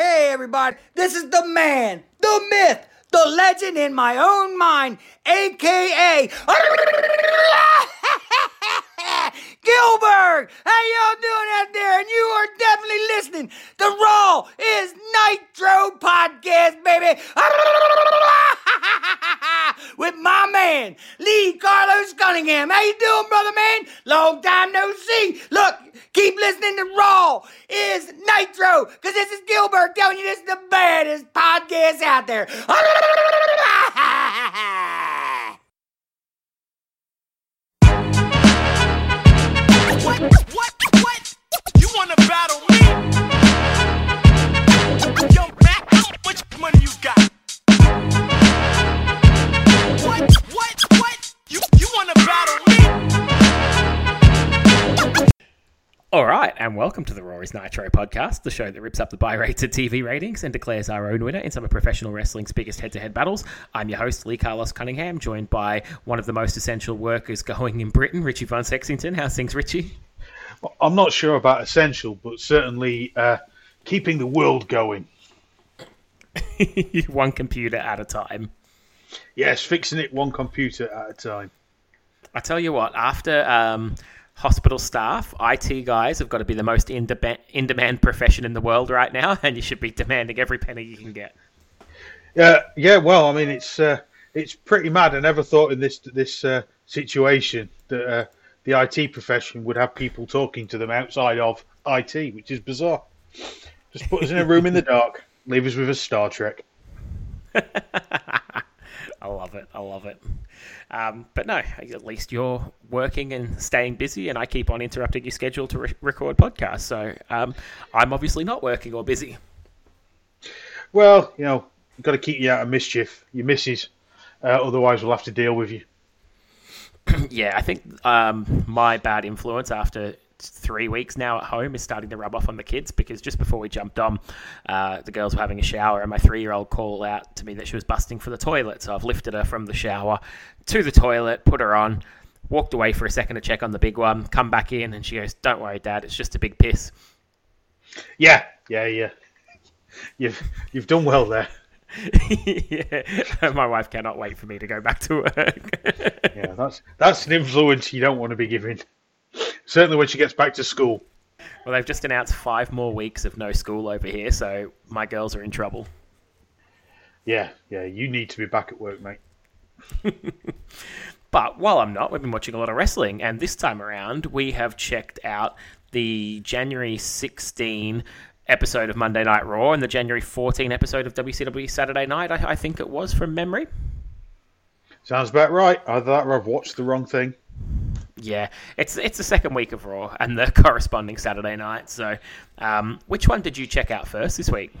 Hey, everybody, this is the man, the myth, the legend in my own mind, aka Gilbert. How y'all doing out there? And you are definitely listening. The Raw is Nitro podcast, baby. With my man, Lee Carlos Cunningham. How you doing, brother man? Long time no see. Look, keep listening to Raw is Nitro, because this is Gilbert telling you this is the baddest podcast out there. All right, and welcome to the Raw is Nitro podcast, the show that rips up the buy rates and TV ratings and declares our own winner in some of professional wrestling's biggest head to head battles. I'm your host, Lee Carlos Cunningham, joined by one of the most essential workers going in Britain, Richie Von Sexington. How's things, Richie? I'm not sure about essential, but certainly uh, keeping the world going. one computer at a time. Yes, fixing it one computer at a time. I tell you what, after um, hospital staff, IT guys have got to be the most in demand, in demand profession in the world right now, and you should be demanding every penny you can get. Yeah, yeah. Well, I mean, it's uh, it's pretty mad. I never thought in this this uh, situation that uh, the IT profession would have people talking to them outside of IT, which is bizarre. Just put us in a room in the dark, leave us with a Star Trek. I love it. I love it. Um, but no, at least you're working and staying busy, and I keep on interrupting your schedule to re- record podcasts. So um, I'm obviously not working or busy. Well, you know, got to keep you out of mischief, your missus. Uh, otherwise, we'll have to deal with you. yeah, I think um, my bad influence after three weeks now at home is starting to rub off on the kids because just before we jumped on, uh, the girls were having a shower and my three year old called out to me that she was busting for the toilet. So I've lifted her from the shower to the toilet, put her on, walked away for a second to check on the big one, come back in, and she goes, Don't worry, Dad, it's just a big piss. Yeah, yeah, yeah. You've you've done well there. yeah, my wife cannot wait for me to go back to work. Yeah, that's that's an influence you don't want to be giving. Certainly when she gets back to school. well, they've just announced five more weeks of no school over here, so my girls are in trouble. Yeah, yeah, you need to be back at work, mate. But while I'm not, we've been watching a lot of wrestling, and this time around we have checked out the January 16 episode of Monday Night Raw and the January 14 episode of WCW Saturday Night. I, I think it was from memory. Sounds about right. Either that or I've watched the wrong thing. Yeah, it's it's the second week of Raw and the corresponding Saturday night. So, um, which one did you check out first this week?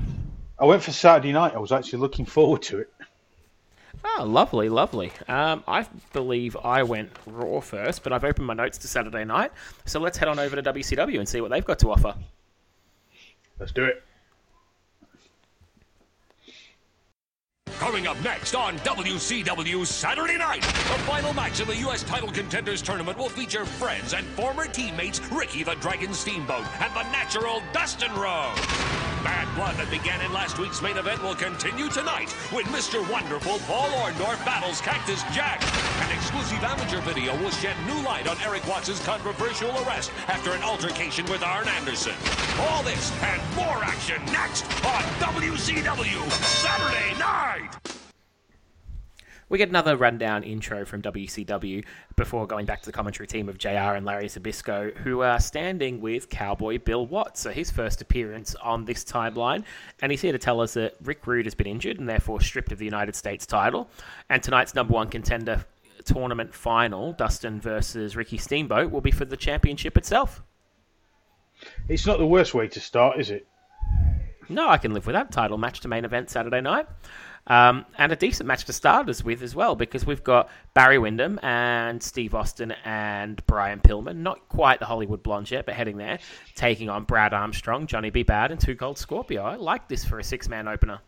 I went for Saturday night. I was actually looking forward to it. Oh, lovely, lovely. Um, I believe I went Raw first, but I've opened my notes to Saturday night. So let's head on over to WCW and see what they've got to offer. Let's do it. Coming up next on WCW Saturday Night, the final match in the U.S. title contenders tournament will feature friends and former teammates Ricky the Dragon Steamboat and the natural Dustin Rhodes. Bad blood that began in last week's main event will continue tonight when Mr. Wonderful Paul Orndorff battles Cactus Jack. An exclusive amateur video will shed new light on Erik Watts' controversial arrest after an altercation with Arn Anderson. All this and more action next on WCW Saturday Night. We get another rundown intro from WCW before going back to the commentary team of JR and Larry Zbyszko, who are standing with Cowboy Bill Watts. So his first appearance on this timeline, and he's here to tell us that Rick Rude has been injured and therefore stripped of the United States title. And tonight's number one contender tournament final, Dustin versus Ricky Steamboat, will be for the championship itself. It's not the worst way to start, is it? No, I can live with that. Title match to main event Saturday night. Um, and a decent match to start us with as well, because we've got Barry Windham and Steve Austin and Brian Pillman, not quite the Hollywood Blondes yet, but heading there, taking on Brad Armstrong, Johnny B. Bad, and Two Cold Scorpio. I like this for a six man opener.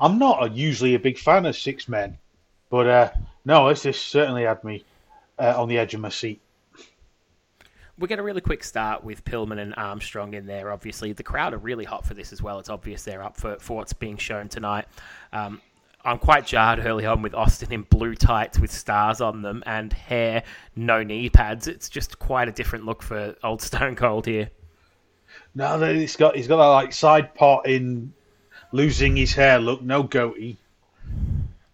I'm not a, usually a big fan of six men, but uh, no, this, this certainly had me uh, on the edge of my seat. We get a really quick start with Pillman and Armstrong in there. Obviously, the crowd are really hot for this as well. It's obvious they're up for, for what's being shown tonight. Um, I'm quite jarred early on with Austin in blue tights with stars on them and hair, no knee pads. It's just quite a different look for old Stone Cold here. No, he's got he's got a like side part in losing his hair look, no goatee.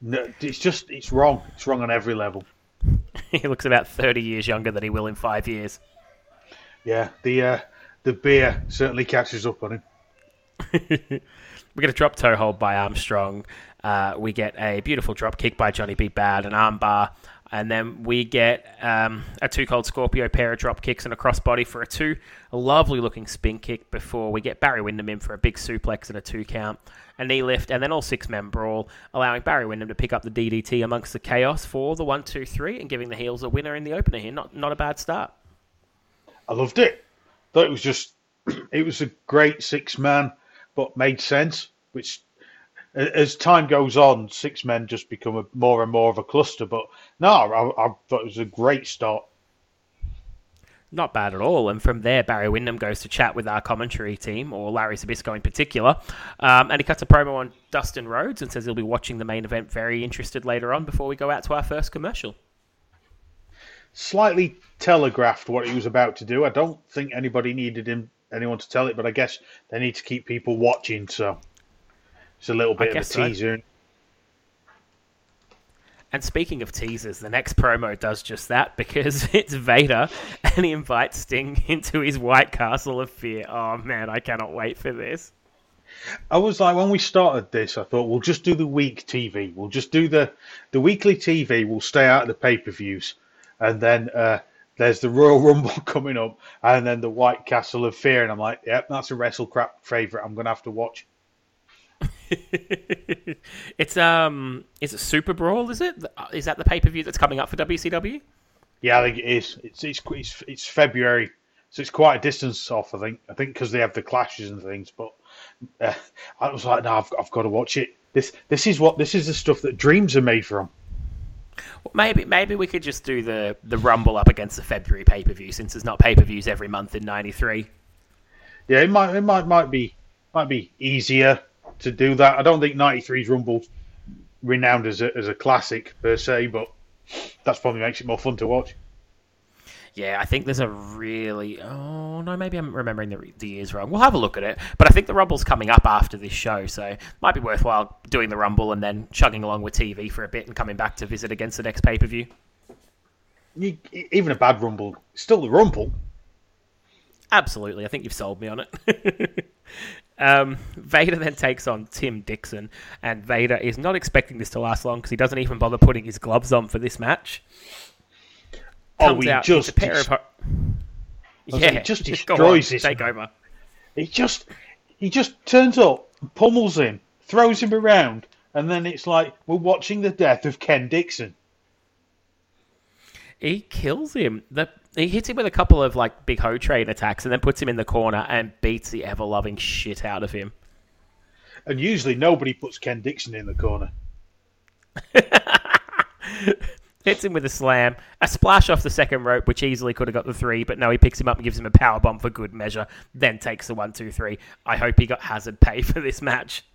No, it's just it's wrong. It's wrong on every level. he looks about 30 years younger than he will in five years. Yeah, the uh, the beer certainly catches up on him. we get a drop toe hold by Armstrong. Uh, we get a beautiful drop kick by Johnny B. Bad, an armbar, and then we get um, a two cold Scorpio pair of drop kicks and a crossbody for a two. A lovely looking spin kick before we get Barry Windham in for a big suplex and a two count, a knee lift, and then all six men brawl, allowing Barry Windham to pick up the DDT amongst the chaos for the one, two, three, and giving the heels a winner in the opener here. Not not a bad start. I loved it. Thought it was just it was a great six man, but made sense. Which as time goes on, six men just become a, more and more of a cluster. But no, I, I thought it was a great start. Not bad at all. And from there, Barry Windham goes to chat with our commentary team, or Larry Zbyszko in particular. Um, and he cuts a promo on Dustin Rhodes and says he'll be watching the main event very interested later on before we go out to our first commercial. Slightly telegraphed what he was about to do. I don't think anybody needed him anyone to tell it, but I guess they need to keep people watching, so it's a little bit of a teaser. So. And speaking of teasers, the next promo does just that because it's Vader and he invites Sting into his White Castle of Fear. Oh man, I cannot wait for this. I was like, when we started this, I thought we'll just do the week TV. We'll just do the the weekly TV. We'll stay out of the pay per views, and then uh, there's the Royal Rumble coming up, and then the White Castle of Fear. And I'm like, yep, that's a WrestleCrap favorite. I'm gonna have to watch. it's um, is it Super Brawl? Is it? Is that the pay per view that's coming up for WCW? Yeah, I think it is. It's it's it's, it's February, so it's quite a distance off. I think. I think because they have the clashes and things. But uh, I was like, no, I've, I've got to watch it. This this is what this is the stuff that dreams are made from. Well, maybe maybe we could just do the the Rumble up against the February pay per view since there's not pay per views every month in '93. Yeah, it might it might might be might be easier to do that. I don't think '93's Rumble renowned as a as a classic per se, but that's probably makes it more fun to watch. Yeah, I think there's a really. Oh no, maybe I'm remembering the, the years wrong. We'll have a look at it. But I think the Rumble's coming up after this show, so it might be worthwhile doing the Rumble and then chugging along with TV for a bit and coming back to visit against the next pay per view. Even a bad Rumble, still the Rumble. Absolutely, I think you've sold me on it. Um, Vader then takes on Tim Dixon, and Vader is not expecting this to last long because he doesn't even bother putting his gloves on for this match. Oh, Comes oh, he out, just a pair dis- of yeah, he just destroys this. Take over. He just he just turns up, pummels him, throws him around, and then it's like we're watching the death of Ken Dixon. He kills him. The he hits him with a couple of like big hoe train attacks and then puts him in the corner and beats the ever loving shit out of him. And usually nobody puts Ken Dixon in the corner. Hits him with a slam, a splash off the second rope, which easily could have got the three, but no, he picks him up and gives him a power bomb for good measure, then takes the one, two, three. I hope he got hazard pay for this match.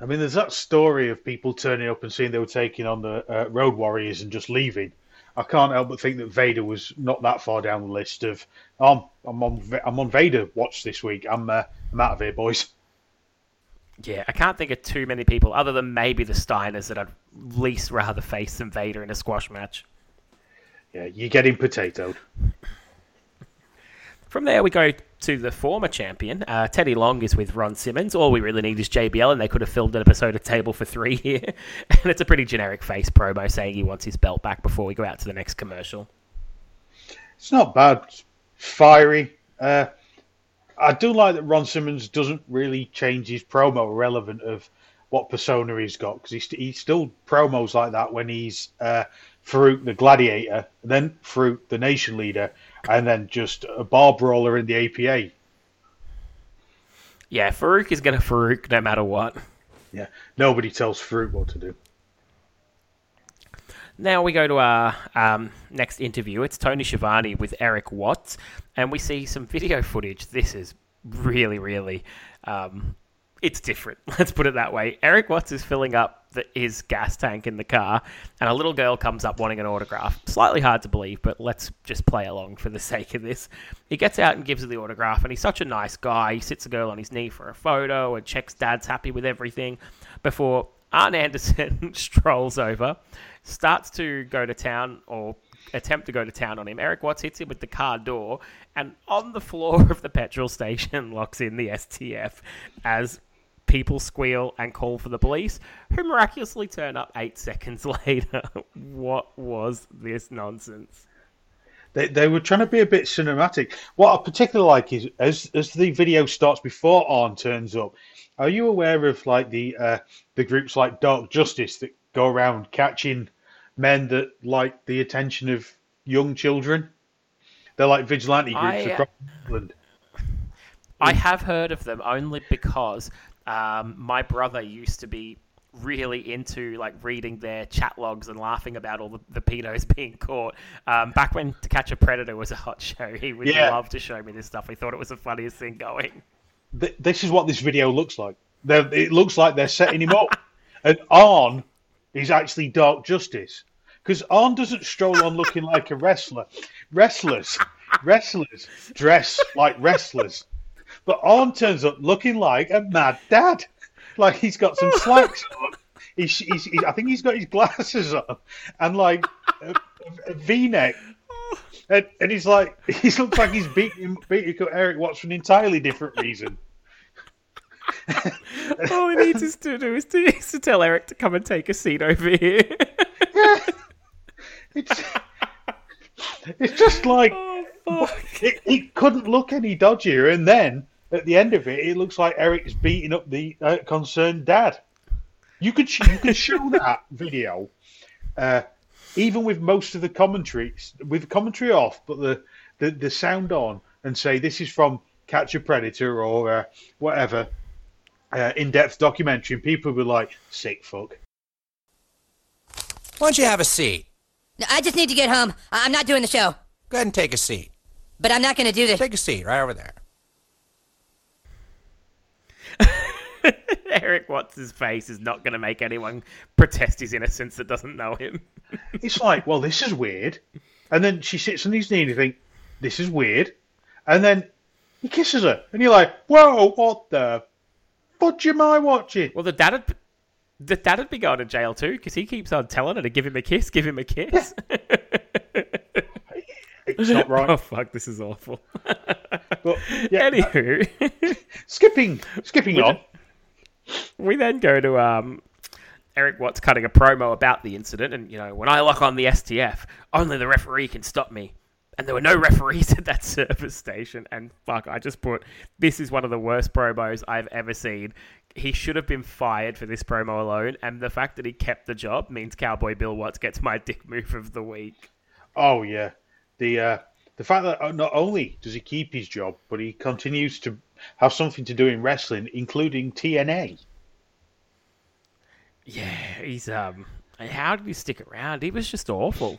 I mean, there's that story of people turning up and seeing they were taking on the uh, Road Warriors and just leaving. I can't help but think that Vader was not that far down the list of oh, I'm on I'm on Vader watch this week. I'm uh, I'm out of here, boys. Yeah, I can't think of too many people other than maybe the Steiners that I'd least rather face than Vader in a squash match. Yeah, you're getting potatoed. From there, we go to the former champion. Uh, Teddy Long is with Ron Simmons. All we really need is JBL, and they could have filled an episode of Table for Three here. and it's a pretty generic face promo saying he wants his belt back before we go out to the next commercial. It's not bad. It's fiery. Uh, I do like that Ron Simmons doesn't really change his promo relevant of what persona he's got because he, st- he still promos like that when he's uh, Farouk the Gladiator, then Farouk the Nation Leader, and then just a bar brawler in the APA. Yeah, Farouk is going to Farouk no matter what. Yeah, nobody tells Farouk what to do. Now we go to our um, next interview. It's Tony Schiavone with Erik Watts, and we see some video footage. This is really, really, um, it's different. Let's put it that way. Erik Watts is filling up the, his gas tank in the car, and a little girl comes up wanting an autograph. Slightly hard to believe, but let's just play along for the sake of this. He gets out and gives her the autograph, and he's such a nice guy. He sits the girl on his knee for a photo and checks dad's happy with everything before Arn Anderson strolls over, starts to go to town or attempt to go to town on him. Erik Watts hits him with the car door, and on the floor of the petrol station locks in the STF as people squeal and call for the police, who miraculously turn up eight seconds later. what was this nonsense? They, they were trying to be a bit cinematic. What I particularly like is as as the video starts before Arn turns up. Are you aware of like the uh, the groups like Dark Justice that go around catching men that like the attention of young children? They're like vigilante groups I, across England. I have heard of them only because um, my brother used to be really into like reading their chat logs and laughing about all the, the pedos being caught. Um, back when To Catch a Predator was a hot show, he would Yeah. love to show me this stuff. He thought it was the funniest thing going. Th- This is what this video looks like. They're, it looks like they're setting him up, and Arn is actually Dark Justice because Arn doesn't stroll on looking like a wrestler. Wrestlers, wrestlers dress like wrestlers, but Arn turns up looking like a mad dad. Like he's got some slacks on. He's, he's, he's, I think he's got his glasses on and like a, a V-neck. And, and he's like, he looks like he's beating, beating Erik Watts for an entirely different reason. All he needs is to do is to, is to tell Erik to come and take a seat over here. It's, it's just like oh, it, it couldn't look any dodgier. And then at the end of it, it looks like Erik's beating up the uh, concerned dad. You could sh- you could show that video, uh, even with most of the commentary with commentary off, but the, the, the sound on, and say this is from Catch a Predator or uh, whatever uh, in-depth documentary, and people would be like, "Sick fuck." Why don't you have a seat? I just need to get home. I- I'm not doing the show. Go ahead and take a seat. But I'm not going to do this. Take a seat right over there. Erik Watts' face is not going to make anyone protest his innocence that doesn't know him. It's like, well, this is weird. And then she sits on his knee and you think, this is weird. And then he kisses her. And you're like, whoa, what the fudge am I watching? Well, the dad had, the dad would be going to jail too because he keeps on telling her to give him a kiss, give him a kiss. It's not right. oh fuck, this is awful. But, yeah, Anywho, skipping, skipping on. we then go to um, Erik Watts cutting a promo about the incident, and you know, when I lock on the STF, only the referee can stop me. And there were no referees at that service station. And fuck, I just put this is one of the worst promos I've ever seen. He should have been fired for this promo alone, and the fact that he kept the job means Cowboy Bill Watts gets my dick move of the week. Oh, yeah. The, uh, the fact that uh, not only does he keep his job, but he continues to have something to do in wrestling, including TNA. Yeah, he's um. How did he stick around? He was just awful.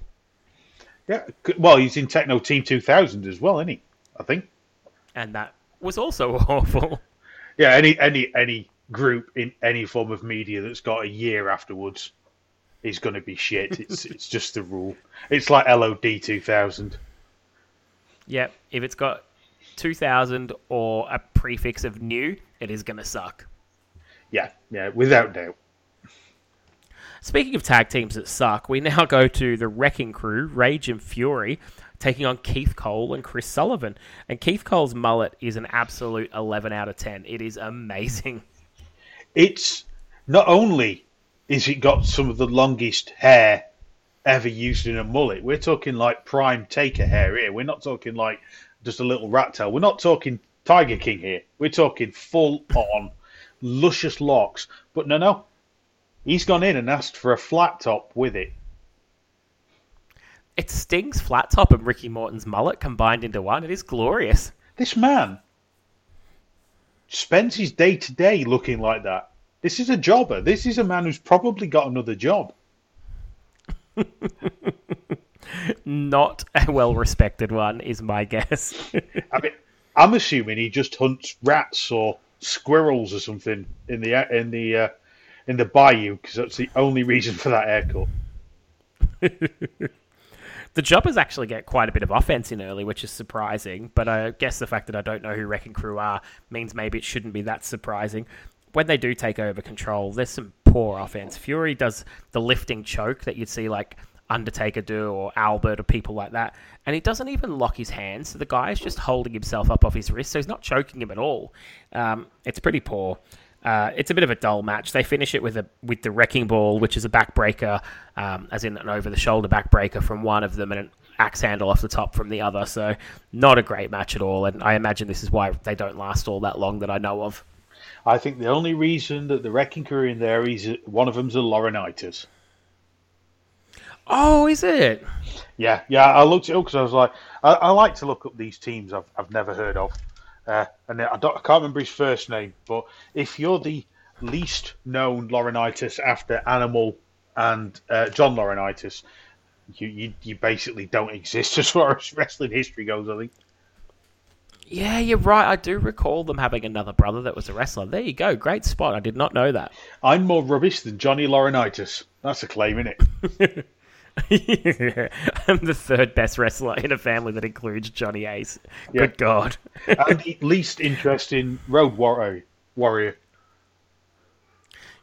Yeah. Well, he's in Techno Team 2000 as well, isn't he? I think. and that was also awful. Yeah, any any any group in any form of media that's got a year afterwards is going to be shit. It's it's just the rule. It's like LOD 2000. Yep, if it's got 2000 or a prefix of new, it is going to suck. Yeah, yeah, without doubt. Speaking of tag teams that suck, we now go to the Wrecking Crew, Rage and Fury, taking on Keith Cole and Chris Sullivan. And Keith Cole's mullet is an absolute 11 out of 10. It is amazing. It's not only is it got some of the longest hair ever used in a mullet. We're talking like prime taker hair here. We're not talking like just a little rat tail. We're not talking Tiger King here. We're talking full on luscious locks. But no, no. He's gone in and asked for a flat top with it. It's Sting's flat top and Ricky Morton's mullet combined into one. It is glorious. This man spends his day to day looking like that. This is a jobber. This is a man who's probably got another job. Not a well respected one, is my guess. I mean, I'm assuming he just hunts rats or squirrels or something in the in the uh, in the bayou because that's the only reason for that haircut. the Jobbers actually get quite a bit of offense in early, which is surprising. But I guess the fact that I don't know who Wrecking Crew are means maybe it shouldn't be that surprising. When they do take over control, there's some poor offense. Fury does the lifting choke that you'd see like Undertaker do or Albert or people like that, and he doesn't even lock his hands. So the guy is just holding himself up off his wrist, so he's not choking him at all. Um, it's pretty poor. Uh, it's a bit of a dull match. They finish it with a with the wrecking ball, which is a backbreaker, um, as in an over the shoulder backbreaker from one of them and an axe handle off the top from the other. So not a great match at all. And I imagine this is why they don't last all that long that I know of. I think the only reason that the wrecking crew in there is one of them's a Laurinaitis. Oh, is it? Yeah, yeah. I looked it up because I was like, I, I, like to look up these teams I've I've never heard of, uh, and I, don't, I can't remember his first name. But if you're the least known Laurinaitis after Animal and uh, John Laurinaitis, you, you you basically don't exist as far as wrestling history goes. I think. Yeah, you're right. I do recall them having another brother that was a wrestler. There you go. Great spot. I did not know that. I'm more rubbish than Johnny Laurinaitis. That's a claim, isn't it? I'm the third best wrestler in a family that includes Johnny Ace. Yeah. Good God. and the least interesting road warrior. warrior.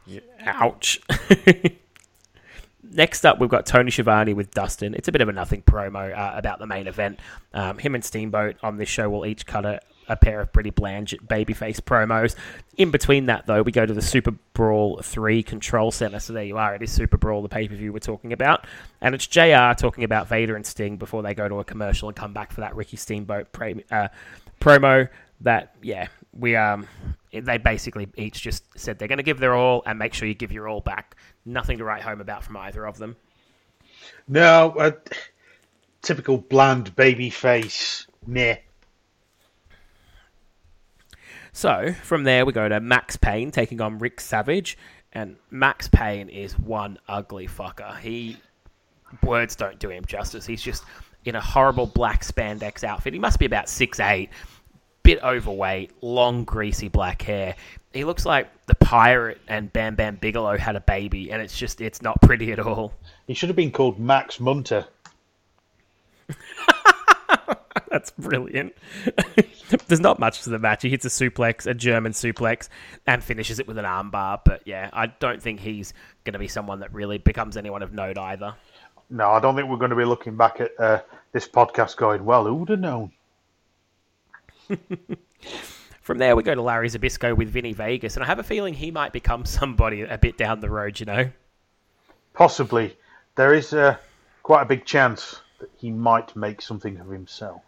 Yeah, ouch. Next up, we've got Tony Schiavone with Dustin. It's a bit of a nothing promo uh, about the main event. Um, him and Steamboat on this show will each cut a, a pair of pretty bland babyface promos. In between that, though, we go to the Super Brawl 3 Control Center. So there you are. It is Super Brawl, the pay per view we're talking about. And it's JR talking about Vader and Sting before they go to a commercial and come back for that Ricky Steamboat pre- uh, promo. That, yeah, we um, they basically each just said they're going to give their all and make sure you give your all back. Nothing to write home about from either of them. No, uh, typical bland baby face. Meh. So from there, we go to Max Payne taking on Rick Savage, and Max Payne is one ugly fucker. He words don't do him justice. He's just in a horrible black spandex outfit. He must be about six eight, bit overweight, long greasy black hair. He looks like the pirate and Bam Bam Bigelow had a baby, and it's just it's not pretty at all. He should have been called Max Munter. That's brilliant. There's not much to the match. He hits a suplex, a German suplex, and finishes it with an armbar. But yeah, I don't think he's going to be someone that really becomes anyone of note either. No, I don't think we're going to be looking back at uh, this podcast going, well, who would have known? From there, we go to Larry Zbyszko with Vinny Vegas, and I have a feeling he might become somebody a bit down the road, you know? Possibly. There is uh, quite a big chance that he might make something of himself.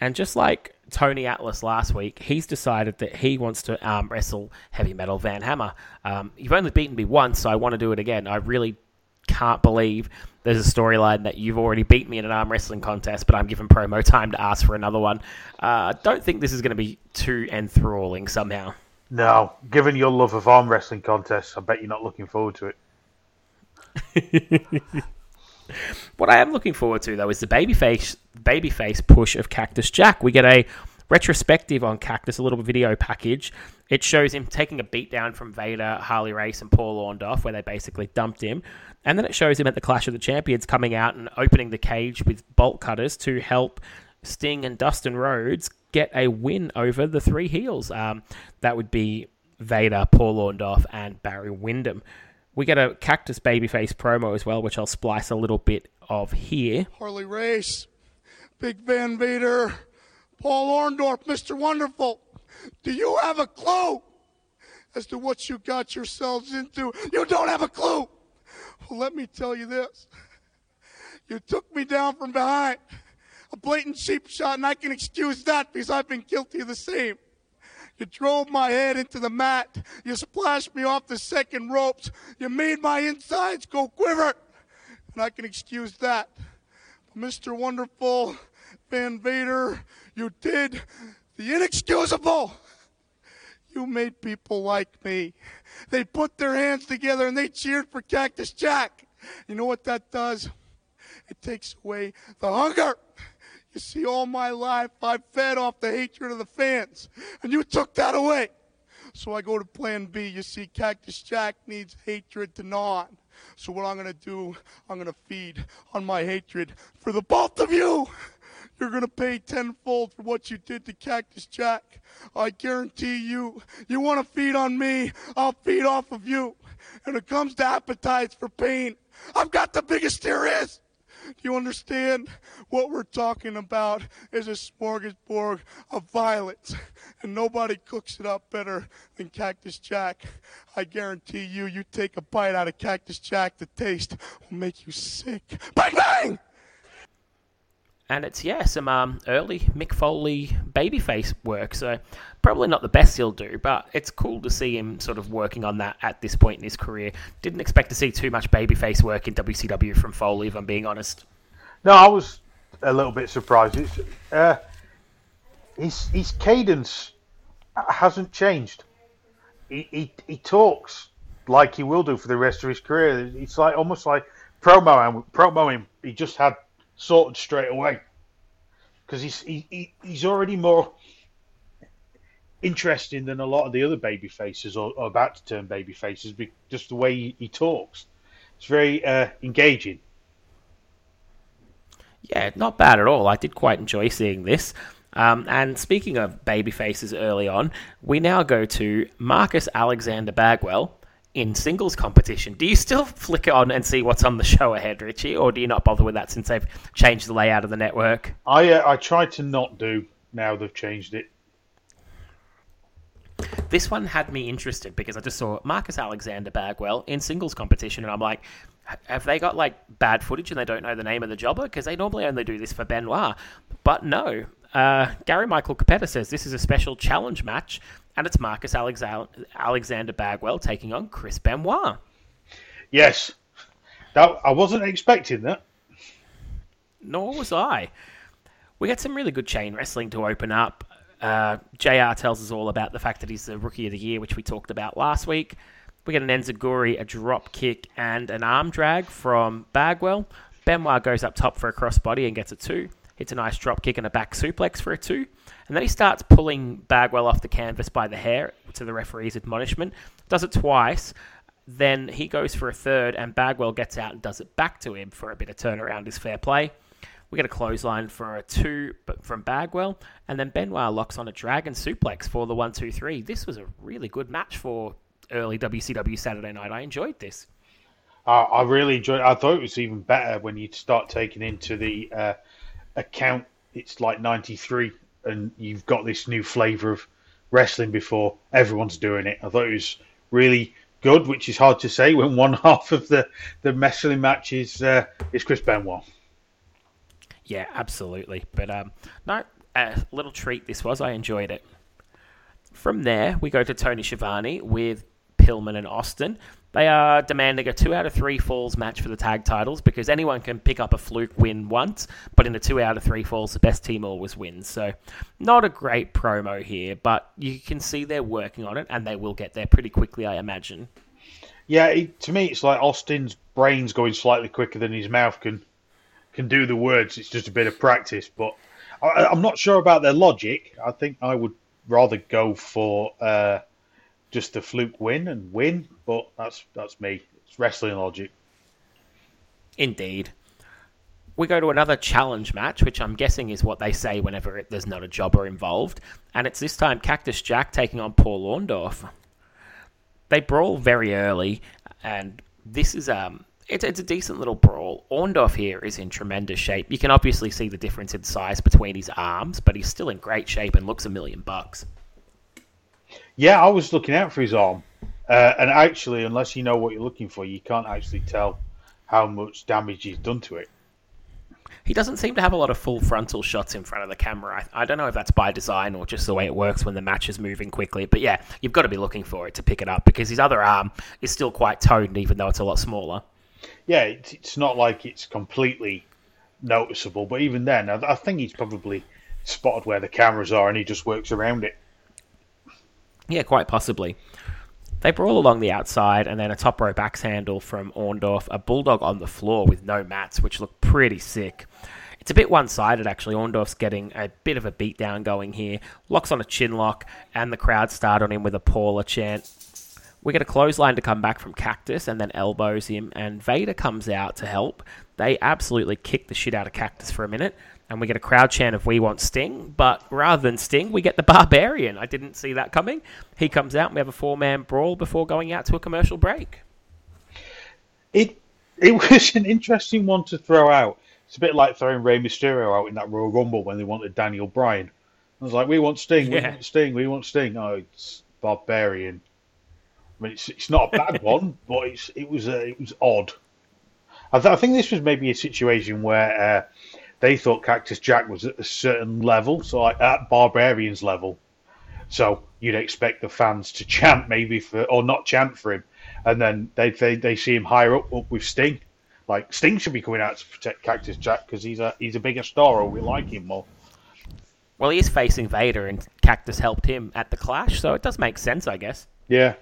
And just like Tony Atlas last week, he's decided that he wants to arm wrestle Heavy Metal Van Hammer. Um, you've only beaten me once, so I want to do it again. I really can't believe there's a storyline that you've already beat me in an arm wrestling contest, but I'm given promo time to ask for another one. I uh, don't think this is going to be too enthralling somehow. No, given your love of arm wrestling contests, I bet you're not looking forward to it. what I am looking forward to though is the babyface babyface push of Cactus Jack. We get a retrospective on Cactus, a little video package. It shows him taking a beatdown from Vader, Harley Race, and Paul Orndorff, where they basically dumped him. And then it shows him at the Clash of the Champions coming out and opening the cage with bolt cutters to help Sting and Dustin Rhodes get a win over the three heels. Um, that would be Vader, Paul Orndorff, and Barry Windham. We get a Cactus Babyface promo as well, which I'll splice a little bit of here. Harley Race, Big Van Vader, Paul Orndorff, Mr. Wonderful. Do you have a clue as to what you got yourselves into? You don't have a clue. Well, let me tell you this. You took me down from behind. A blatant cheap shot, and I can excuse that because I've been guilty of the same. You drove my head into the mat. You splashed me off the second ropes. You made my insides go quiver. And I can excuse that. Mr. Wonderful Van Vader, you did the inexcusable. You made people like me. They put their hands together and they cheered for Cactus Jack. You know what that does? It takes away the hunger. You see, all my life I fed off the hatred of the fans, and you took that away. So I go to plan B. You see, Cactus Jack needs hatred to gnaw. So what I'm going to do, I'm going to feed on my hatred for the both of you. You're going to pay tenfold for what you did to Cactus Jack. I guarantee you, you want to feed on me, I'll feed off of you. And it comes to appetites for pain. I've got the biggest there is. Do you understand? What we're talking about is a smorgasbord of violence, and nobody cooks it up better than Cactus Jack. I guarantee you, you take a bite out of Cactus Jack, the taste will make you sick. Bang, bang! And it's, yeah, some um, early Mick Foley babyface work. So probably not the best he'll do, but it's cool to see him sort of working on that at this point in his career. Didn't expect to see too much babyface work in WCW from Foley, if I'm being honest. No, I was a little bit surprised. Uh, his his cadence hasn't changed. He, he he talks like he will do for the rest of his career. It's like almost like promo promo him. He just had sorted straight away because he's he, he, he's already more interesting than a lot of the other baby faces or, or about to turn baby faces. Just the way he, he talks, it's very uh, engaging. Yeah, not bad at all. I did quite enjoy seeing this. Um, and speaking of baby faces early on, we now go to Marcus Alexander Bagwell in singles competition. Do you still flick on and see what's on the show ahead, Richie, or do you not bother with that since they've changed the layout of the network? I uh, I tried to not do. Now they've changed it. This one had me interested because I just saw Marcus Alexander Bagwell in singles competition, and I'm like, have they got like bad footage and they don't know the name of the jobber? Because they normally only do this for Benoit. But no, uh, Gary Michael Cappetta says this is a special challenge match, and it's Marcus Alexander Bagwell taking on Chris Benoit. Yes, that I wasn't expecting that. Nor was I. We got some really good chain wrestling to open up. Uh, JR tells us all about the fact that he's the rookie of the year, which we talked about last week. We get an Enzuigiri, a drop kick, and an arm drag from Bagwell. Benoit goes up top for a crossbody and gets a two. Hits a nice drop kick and a back suplex for a two. And then he starts pulling Bagwell off the canvas by the hair to the referee's admonishment. Does it twice. Then he goes for a third, and Bagwell gets out and does it back to him for a bit of turnaround is fair play. We get a clothesline for a two from Bagwell, and then Benoit locks on a dragon suplex for the one, two, three. This was a really good match for early WCW Saturday night. I enjoyed this. Uh, I really enjoyed. It. I thought it was even better when you start taking into the uh, account. It's like '93, and you've got this new flavour of wrestling before everyone's doing it. I thought it was really good, which is hard to say when one half of the the wrestling match is uh, is Chris Benoit. Yeah, absolutely. But um, no, a little treat this was. I enjoyed it. From there, we go to Tony Schiavone with Pillman and Austin. They are demanding a two out of three falls match for the tag titles because anyone can pick up a fluke win once, but in a two out of three falls, the best team always wins. So, not a great promo here, but you can see they're working on it and they will get there pretty quickly, I imagine. Yeah, it, to me, it's like Austin's brain's going slightly quicker than his mouth can can do the words. It's just a bit of practice, but I, am not sure about their logic. I think I would rather go for uh, just a fluke win and win, but that's that's me. It's wrestling logic. Indeed. We go to another challenge match, which I'm guessing is what they say whenever it, there's not a jobber involved, and it's this time Cactus Jack taking on Paul Orndorff. They brawl very early, and this is um it's, it's a decent little brawl. Orndorff here is in tremendous shape. You can obviously see the difference in size between his arms, but he's still in great shape and looks a million bucks. Yeah, I was looking out for his arm. Uh, and actually, unless you know what you're looking for, you can't actually tell how much damage he's done to it. He doesn't seem to have a lot of full frontal shots in front of the camera. I, I, don't know if that's by design or just the way it works when the match is moving quickly. But yeah, you've got to be looking for it to pick it up because his other arm is still quite toned, even though it's a lot smaller yeah, it's, it's not like it's completely noticeable, but even then, I, I think he's probably spotted where the cameras are and he just works around it. Yeah, quite possibly. They brawl along the outside, and then a top row axe handle from Orndorff, a bulldog on the floor with no mats, which look pretty sick. It's a bit one sided, actually. Orndorff's getting a bit of a beatdown going here. Locks on a chin lock, and the crowd start on him with a Paula chant. We get a clothesline to come back from Cactus and then elbows him, and Vader comes out to help. They absolutely kick the shit out of Cactus for a minute, and we get a crowd chant of We Want Sting, but rather than Sting, we get the Barbarian. I didn't see that coming. He comes out, and we have a four man brawl before going out to a commercial break. It it was an interesting one to throw out. It's a bit like throwing Rey Mysterio out in that Royal Rumble when they wanted Daniel Bryan. I was like, we want Sting, we Yeah. want Sting, we want Sting. Oh, it's Barbarian. I mean, it's, it's not a bad one, but it's, it was uh, it was odd. I, th- I think this was maybe a situation where uh, they thought Cactus Jack was at a certain level, so like at Barbarian's level. So you'd expect the fans to chant maybe for, or not chant for him, and then they they, they see him higher up, up with Sting. Like Sting should be coming out to protect Cactus Jack because he's a he's a bigger star, or we like him more. Well, he is facing Vader, and Cactus helped him at the Clash, so it does make sense, I guess. Yeah,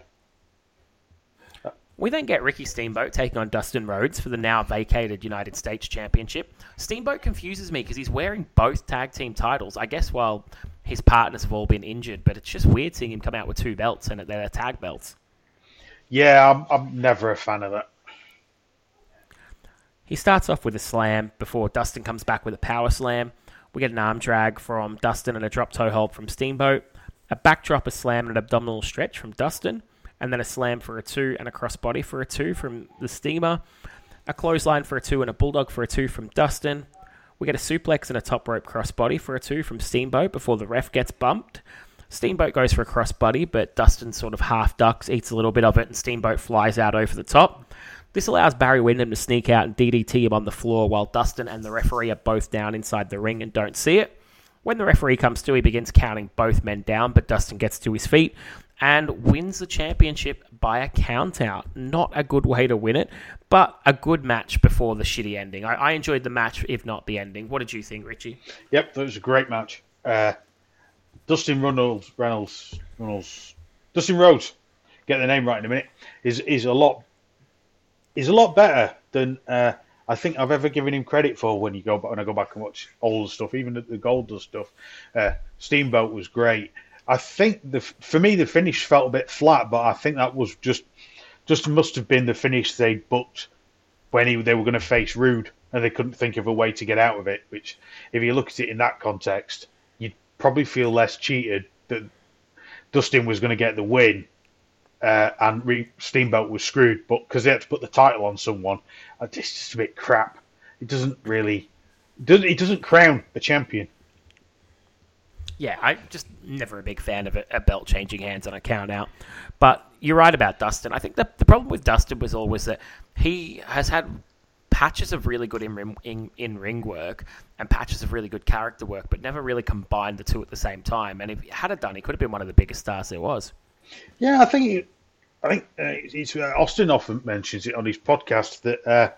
We then get Ricky Steamboat taking on Dustin Rhodes for the now vacated United States Championship. Steamboat confuses me because he's wearing both tag team titles. I guess while his partners have all been injured, but it's just weird seeing him come out with two belts and they're tag belts. yeah, I'm I'm never a fan of that. He starts off with a slam before Dustin comes back with a power slam. We get an arm drag from Dustin and a drop toe hold from Steamboat. A backdrop, a slam, and an abdominal stretch from Dustin. And then a slam for a two and a crossbody for a two from the Steamer. A clothesline for a two and a bulldog for a two from Dustin. We get a suplex and a top rope crossbody for a two from Steamboat before the ref gets bumped. Steamboat goes for a crossbody, but Dustin sort of half ducks, eats a little bit of it, and Steamboat flies out over the top. This allows Barry Windham to sneak out and DDT him on the floor while Dustin and the referee are both down inside the ring and don't see it. When the referee comes to, he begins counting both men down, but Dustin gets to his feet and wins the championship by a countout. Not a good way to win it, but a good match before the shitty ending. I, I enjoyed the match, if not the ending. What did you think, Richie? Yep, that was a great match. Uh, Dustin Reynolds, Reynolds, Reynolds, Dustin Rhodes, get the name right in a minute, is is a lot is a lot better than uh, I think I've ever given him credit for. When you go when I go back and watch old stuff, even the, the Goldust stuff, uh, Steamboat was great. I think the for me the finish felt a bit flat, but I think that was just just must have been the finish they booked when he, they were going to face Rude, and they couldn't think of a way to get out of it. Which, if you look at it in that context, you'd probably feel less cheated that Dustin was going to get the win, uh, and Re- Steamboat was screwed. But because they had to put the title on someone, uh, it's just a bit crap. It doesn't really, doesn't it doesn't crown a champion. Yeah, I'm just never a big fan of it, a belt changing hands on a count out. But you're right about Dustin. I think the, the problem with Dustin was always that he has had patches of really good in, ring- in in ring work and patches of really good character work, but never really combined the two at the same time. And if he had it done, he could have been one of the biggest stars there was. Yeah, I think I think uh, uh, Austin often mentions it on his podcast that uh,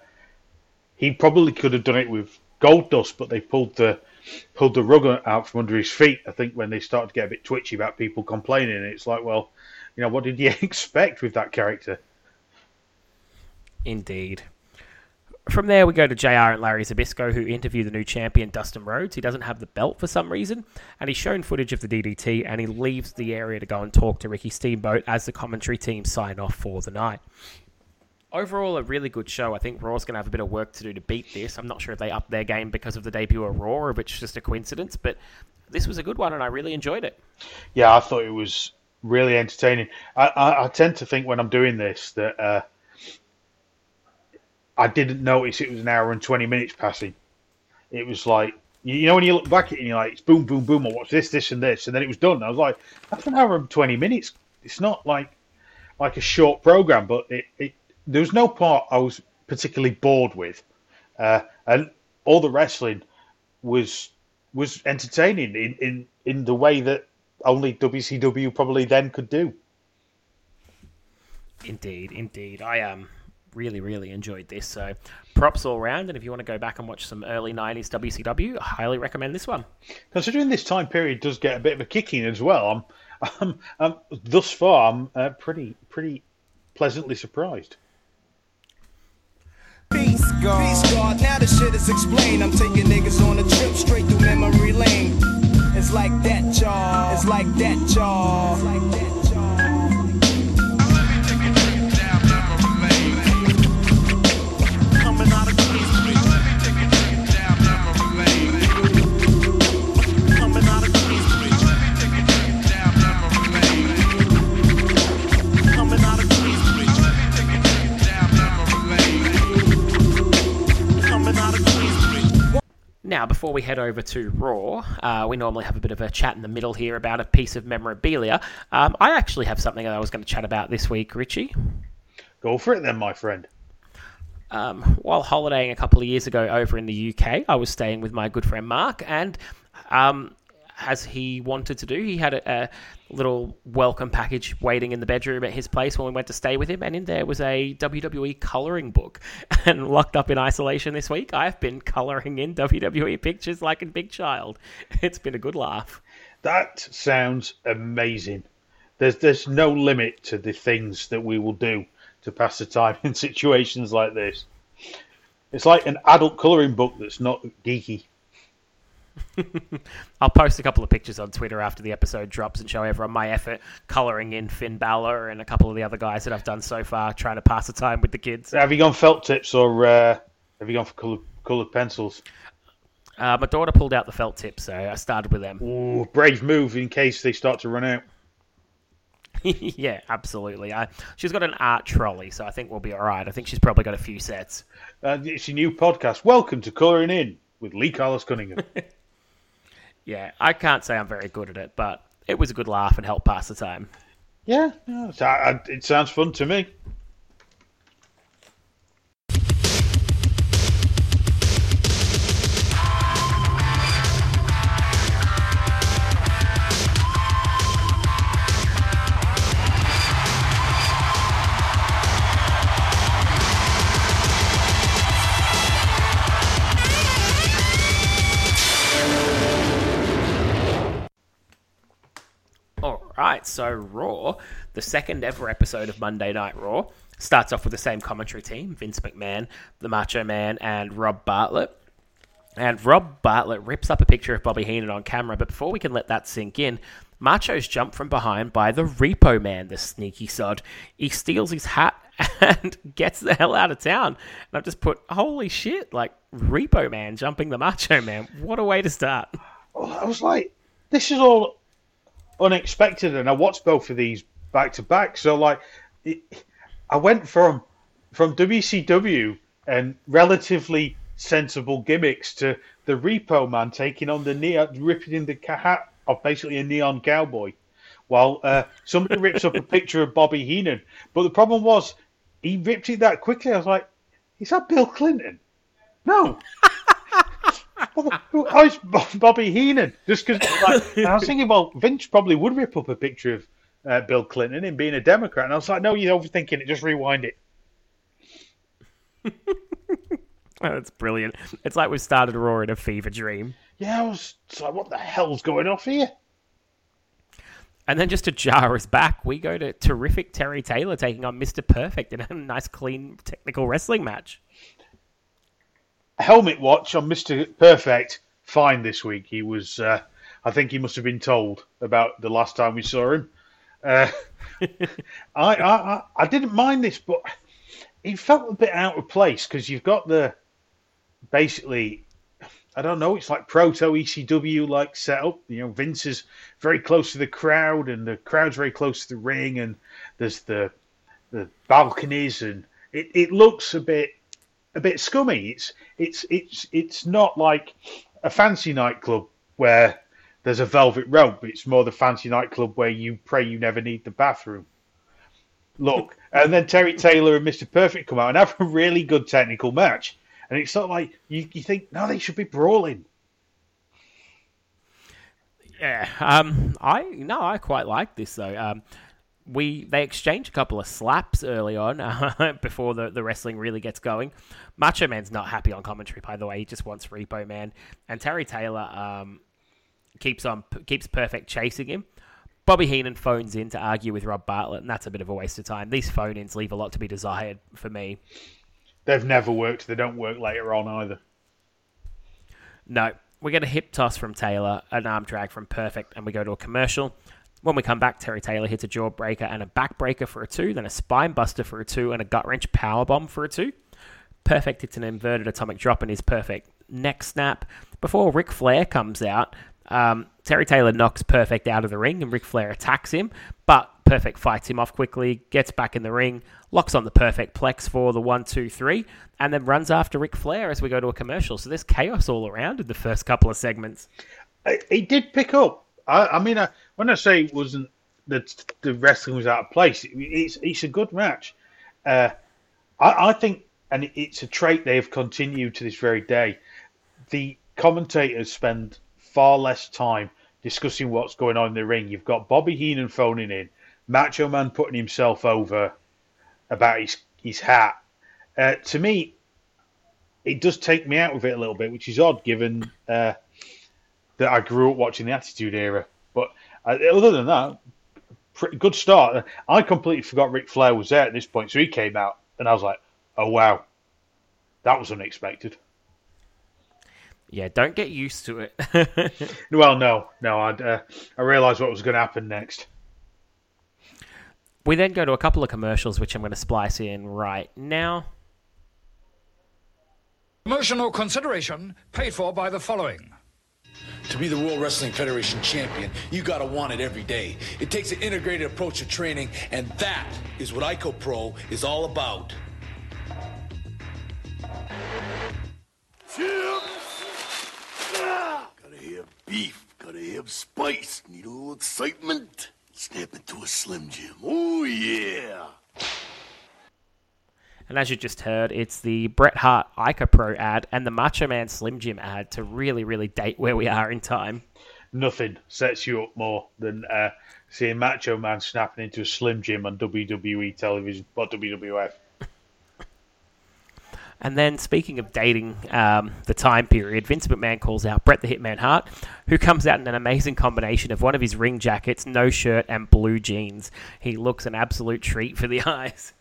he probably could have done it with Goldust, but they pulled the pulled the rug out from under his feet. I think when they started to get a bit twitchy about people complaining, it's like, well, you know, what did you expect with that character? Indeed. From there, we go to JR and Larry Zbyszko, who interview the new champion, Dustin Rhodes. He doesn't have the belt for some reason, and he's shown footage of the DDT, and he leaves the area to go and talk to Ricky Steamboat as the commentary team sign off for the night. Overall, a really good show. I think Raw's going to have a bit of work to do to beat this. I'm not sure if they upped their game because of the debut of Raw or if it's just a coincidence, but this was a good one, and I really enjoyed it. Yeah, I thought it was really entertaining. I, I, I tend to think when I'm doing this that uh, I didn't notice it was an hour and 20 minutes passing. It was like, you know, when you look back at it and you're like, it's boom, boom, boom, I this, this, and this, and then it was done. I was like, that's an hour and 20 minutes. It's not like like a short program, but it, it there was no part I was particularly bored with, uh, and all the wrestling was was entertaining in, in, in the way that only WCW probably then could do. Indeed, indeed. I um really, really enjoyed this. So props all round. And if you want to go back and watch some early 90s WCW, I highly recommend this one. Considering this time period does get a bit of a kicking as well, I'm um, um, thus far, I'm uh, pretty pretty pleasantly surprised. Peace God. Peace God. Now the shit is explained. I'm taking niggas on a trip straight through memory lane. It's like that, y'all. It's like that, y'all. It's like that, Now, before we head over to Raw, uh, we normally have a bit of a chat in the middle here about a piece of memorabilia. Um, I actually have something that I was going to chat about this week, Richie. Go for it then, my friend. Um, while holidaying a couple of years ago over in the UK, I was staying with my good friend Mark, and um, as he wanted to do, he had a, a little welcome package waiting in the bedroom at his place when we went to stay with him, and in there was a WWE coloring book. And locked up in isolation this week, I've been coloring in WWE pictures like a big child. It's been a good laugh. That sounds amazing. There's there's no limit to the things that we will do to pass the time in situations like this. It's like an adult colouring book that's not geeky. I'll post a couple of pictures on Twitter after the episode drops and show everyone my effort coloring in Finn Balor and a couple of the other guys that I've done so far trying to pass the time with the kids. Have you gone felt tips or uh, have you gone for colour, coloured pencils? Uh, my daughter pulled out the felt tips, so I started with them. Ooh, brave move in case they start to run out. yeah, absolutely. I, she's got an art trolley, so I think we'll be all right. I think she's probably got a few sets. Uh, it's your new podcast. Welcome to Colouring In with Lee Carlos Cunningham. Yeah, I can't say I'm very good at it, but it was a good laugh and helped pass the time. yeah, I- uh, it sounds fun to me. So Raw, the second ever episode of Monday Night Raw, starts off with the same commentary team Vince McMahon, the Macho Man, and Rob Bartlett. And Rob Bartlett rips up a picture of Bobby Heenan on camera, but before we can let that sink in, Macho's jumped from behind by the Repo Man, the sneaky sod. He steals his hat and gets the hell out of town. And I've just put, holy shit, like Repo Man jumping the Macho Man. What a way to start. Oh, I was like, this is all unexpected, and I watched both of these back to back. So like, it, I went from from WCW and relatively sensible gimmicks to the Repo Man taking on the neon, ripping the hat of basically a neon cowboy, while uh, somebody rips up a picture of Bobby Heenan. But the problem was, he ripped it that quickly. I was like, is that Bill Clinton? No. Well, How's Bobby Heenan? Just because like, I was thinking, well, Vince probably would rip up a picture of uh, Bill Clinton and being a Democrat, and I was like, no, you're overthinking it. Just rewind it. Oh, that's brilliant. It's like we've started Raw in a fever dream. Yeah, I was it's like, what the hell's going off here? And then just to jar us back, we go to terrific Terry Taylor taking on Mr. Perfect in a nice, clean, technical wrestling match. Helmet watch on Mister Perfect. Fine this week. He was. Uh, I think he must have been told about the last time we saw him. Uh, I, I I I didn't mind this, but it felt a bit out of place because you've got the basically I don't know, it's like proto ECW like setup. You know, Vince is very close to the crowd and the crowd's very close to the ring and there's the the balconies and it, it looks a bit a bit scummy. It's it's it's it's not like a fancy nightclub where there's a velvet rope. It's more the fancy nightclub where you pray you never need the bathroom. Look, and then Terry Taylor and Mr. Perfect come out and have a really good technical match. And it's sort of like you, you think, no, they should be brawling. Yeah, um, I no, I quite like this though. Um, we they exchange a couple of slaps early on uh, before the, the wrestling really gets going. Macho Man's not happy on commentary, by the way. He just wants Repo Man, and Terry Taylor um, keeps on keeps Perfect chasing him. Bobby Heenan phones in to argue with Rob Bartlett, and that's a bit of a waste of time. These phone ins leave a lot to be desired for me. They've never worked. They don't work later on either. No, we get a hip toss from Taylor, an arm drag from Perfect, and we go to a commercial. When we come back, Terry Taylor hits a jawbreaker and a backbreaker for a two, then a spine buster for a two, and a gut wrench power bomb for a two. Perfect hits an inverted atomic drop and his perfect neck snap. Before Ric Flair comes out, um, Terry Taylor knocks Perfect out of the ring and Ric Flair attacks him, but Perfect fights him off quickly, gets back in the ring, locks on the Perfect Plex for the one, two, three, and then runs after Ric Flair as we go to a commercial. So there's chaos all around in the first couple of segments. It did pick up. I, I mean, I, when I say it wasn't that the wrestling was out of place, it, it's it's a good match. Uh, I, I think, and it's a trait they have continued to this very day. The commentators spend far less time discussing what's going on in the ring. You've got Bobby Heenan phoning in, Macho Man putting himself over about his his hat. Uh, to me, it does take me out of it a little bit, which is odd given uh, that I grew up watching the Attitude Era. But uh, other than that, pretty good start. I completely forgot Ric Flair was there at this point, so he came out, and I was like, "Oh wow, that was unexpected." Yeah, don't get used to it. Well, no, no, I uh, I realised what was going to happen next. we then go to a couple of commercials, which I'm going to splice in right now. Promotional consideration paid for by the following. To be the World Wrestling Federation champion, you gotta want it every day. It takes an integrated approach to training, and that is what ICO Pro is all about. Gotta have beef, gotta have spice, need a little excitement. Snap into a Slim Jim. Oh, yeah. And as you just heard, it's the Bret Hart ICO Pro ad and the Macho Man Slim Jim ad to really, really date where we are in time. Nothing sets you up more than uh, seeing Macho Man snapping into a Slim Jim on WWE television or WWF. And then, speaking of dating um, the time period, Vince McMahon calls out Bret the Hitman Hart, who comes out in an amazing combination of one of his ring jackets, no shirt, and blue jeans. He looks an absolute treat for the eyes.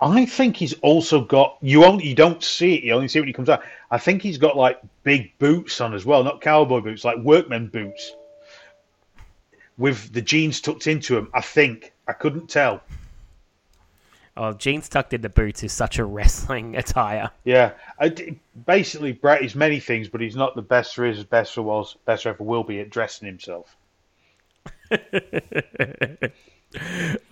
I think he's also got you only you don't see it, you only see it when he comes out. I think he's got like big boots on as well, not cowboy boots, like workman boots. With the jeans tucked into them, I think. I couldn't tell. Oh, jeans tucked into boots is such a wrestling attire. Yeah, I basically Bret is many things, but he's not the best there is, best there was, best there ever will be at dressing himself.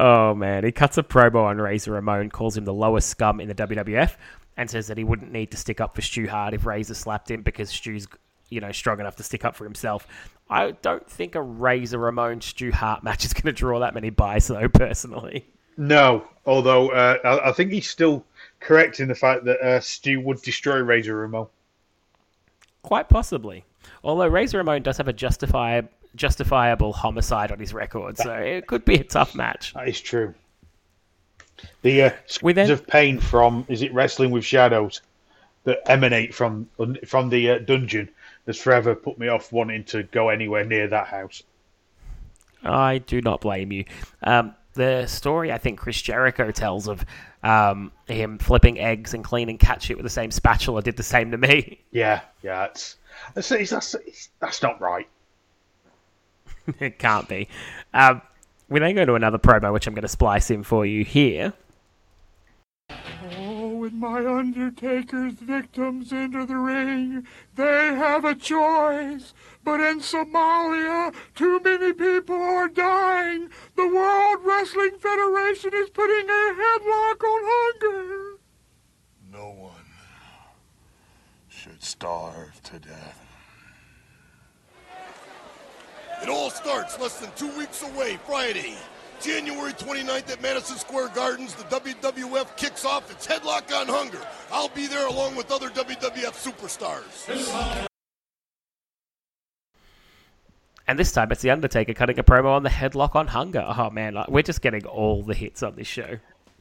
Oh man, he cuts a promo on Razor Ramon, calls him the lowest scum in the WWF, and says that he wouldn't need to stick up for Stu Hart if Razor slapped him because Stu's, you know, strong enough to stick up for himself. I don't think a Razor Ramon Stu Hart match is going to draw that many buys, though. Personally, No, although uh, I, I think he's still correct in the fact that uh, Stu would destroy Razor Ramon. quite possibly. Although Razor Ramon does have a justifiable justifiable homicide on his record, so it could be a tough match. That is true. The uh, screams of pain from is it wrestling with shadows that emanate from from the uh, dungeon has forever put me off wanting to go anywhere near that house. I do not blame you. Um, the story I think Chris Jericho tells of um, him flipping eggs and cleaning cat shit with the same spatula did the same to me. Yeah, yeah, it's that's that's, that's, that's not right. it can't be. Um, we then go to another promo, which I'm going to splice in for you here. Oh, when my Undertaker's victims enter the ring, they have a choice. But in Somalia, too many people are dying. The World Wrestling Federation is putting a headlock on hunger. No one should starve to death. It all starts less than two weeks away, Friday, January 29th at Madison Square Gardens. The WWF kicks off its Headlock on Hunger. I'll be there along with other WWF superstars. And this time it's The Undertaker cutting a promo on the headlock on hunger. Oh man, like, we're just getting all the hits on this show.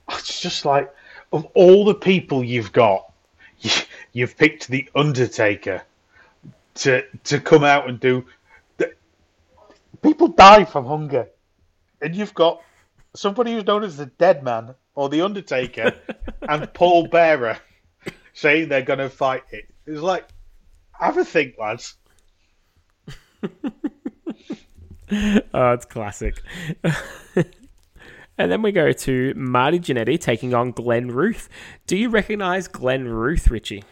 It's just like of all the people you've got, you, you've picked the Undertaker to to come out and do. The, People die from hunger, and you've got somebody who's known as the Dead Man or the Undertaker and Paul Bearer saying they're going to fight it. It's like, have a think, lads. oh, it's classic. and then we go to Marty Jannetty taking on Glen Ruth. Do you recognise Glen Ruth, Richie?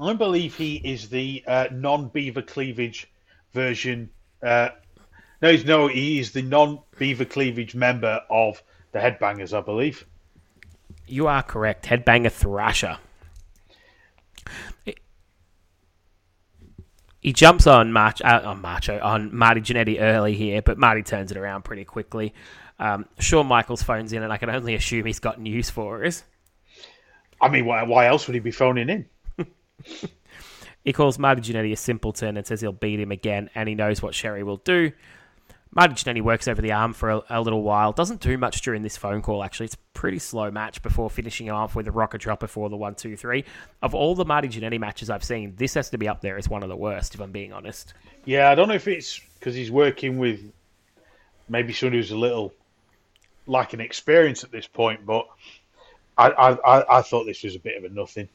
I believe he is the uh, non-beaver cleavage version. Uh, no, he's no, he is the non-beaver cleavage member of the Headbangers, I believe. You are correct. Headbanger Thrasher. He jumps on March uh, on Macho on Marty Jannetty early here, but Marty turns it around pretty quickly. Um, Shawn Michaels phones in, and I can only assume he's got news for us. I mean, why, why else would he be phoning in? He calls Marty Jannetty a simpleton and says he'll beat him again, and he knows what Sherri will do. Marty Jannetty works over the arm for a, a, little while. Doesn't do much during this phone call, actually. It's a pretty slow match before finishing off with a rocket drop before the one, two, three. Of all the Marty Jannetty matches I've seen, this has to be up there as one of the worst, if I'm being honest. Yeah, I don't know if it's because he's working with maybe someone who's a little lacking experience at this point, but I, I, I thought this was a bit of a nothing.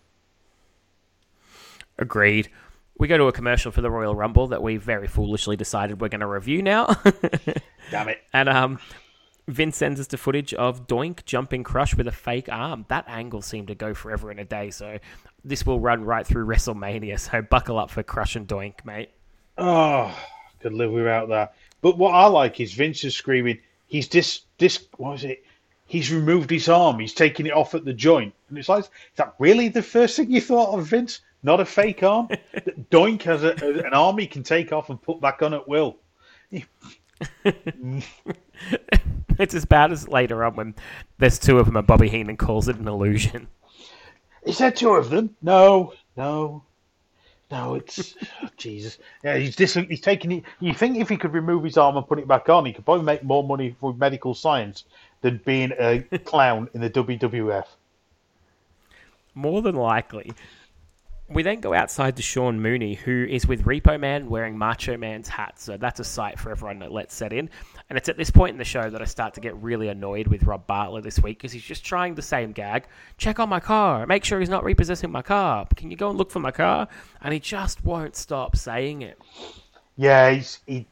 Agreed. We go to a commercial for the Royal Rumble that we very foolishly decided we're going to review now. Damn it. And um, Vince sends us to footage of Doink jumping Crush with a fake arm. That angle seemed to go forever and a day, so this will run right through WrestleMania. So buckle up for Crush and Doink, mate. Oh, could live without that. But what I like is Vince is screaming, he's dis, dis, what is it? He's removed his arm. He's taking it off at the joint. And it's like, is that really the first thing you thought of, Vince? Not a fake arm. Doink has a, an arm he can take off and put back on at will. it's as bad as later on when there's two of them and Bobby Heenan calls it an illusion. Is there two of them? No, no, no. It's oh, Jesus. Yeah, he's dis- he's taking it. You think if he could remove his arm and put it back on, he could probably make more money for medical science than being a clown in the WWF. More than likely. We then go outside to Sean Mooney, who is with Repo Man wearing Macho Man's hat. So that's a sight for everyone that lets set in. And it's at this point in the show that I start to get really annoyed with Rob Bartlett this week because he's just trying the same gag. Check on my car. Make sure he's not repossessing my car. Can you go and look for my car? And he just won't stop saying it. Yeah, he.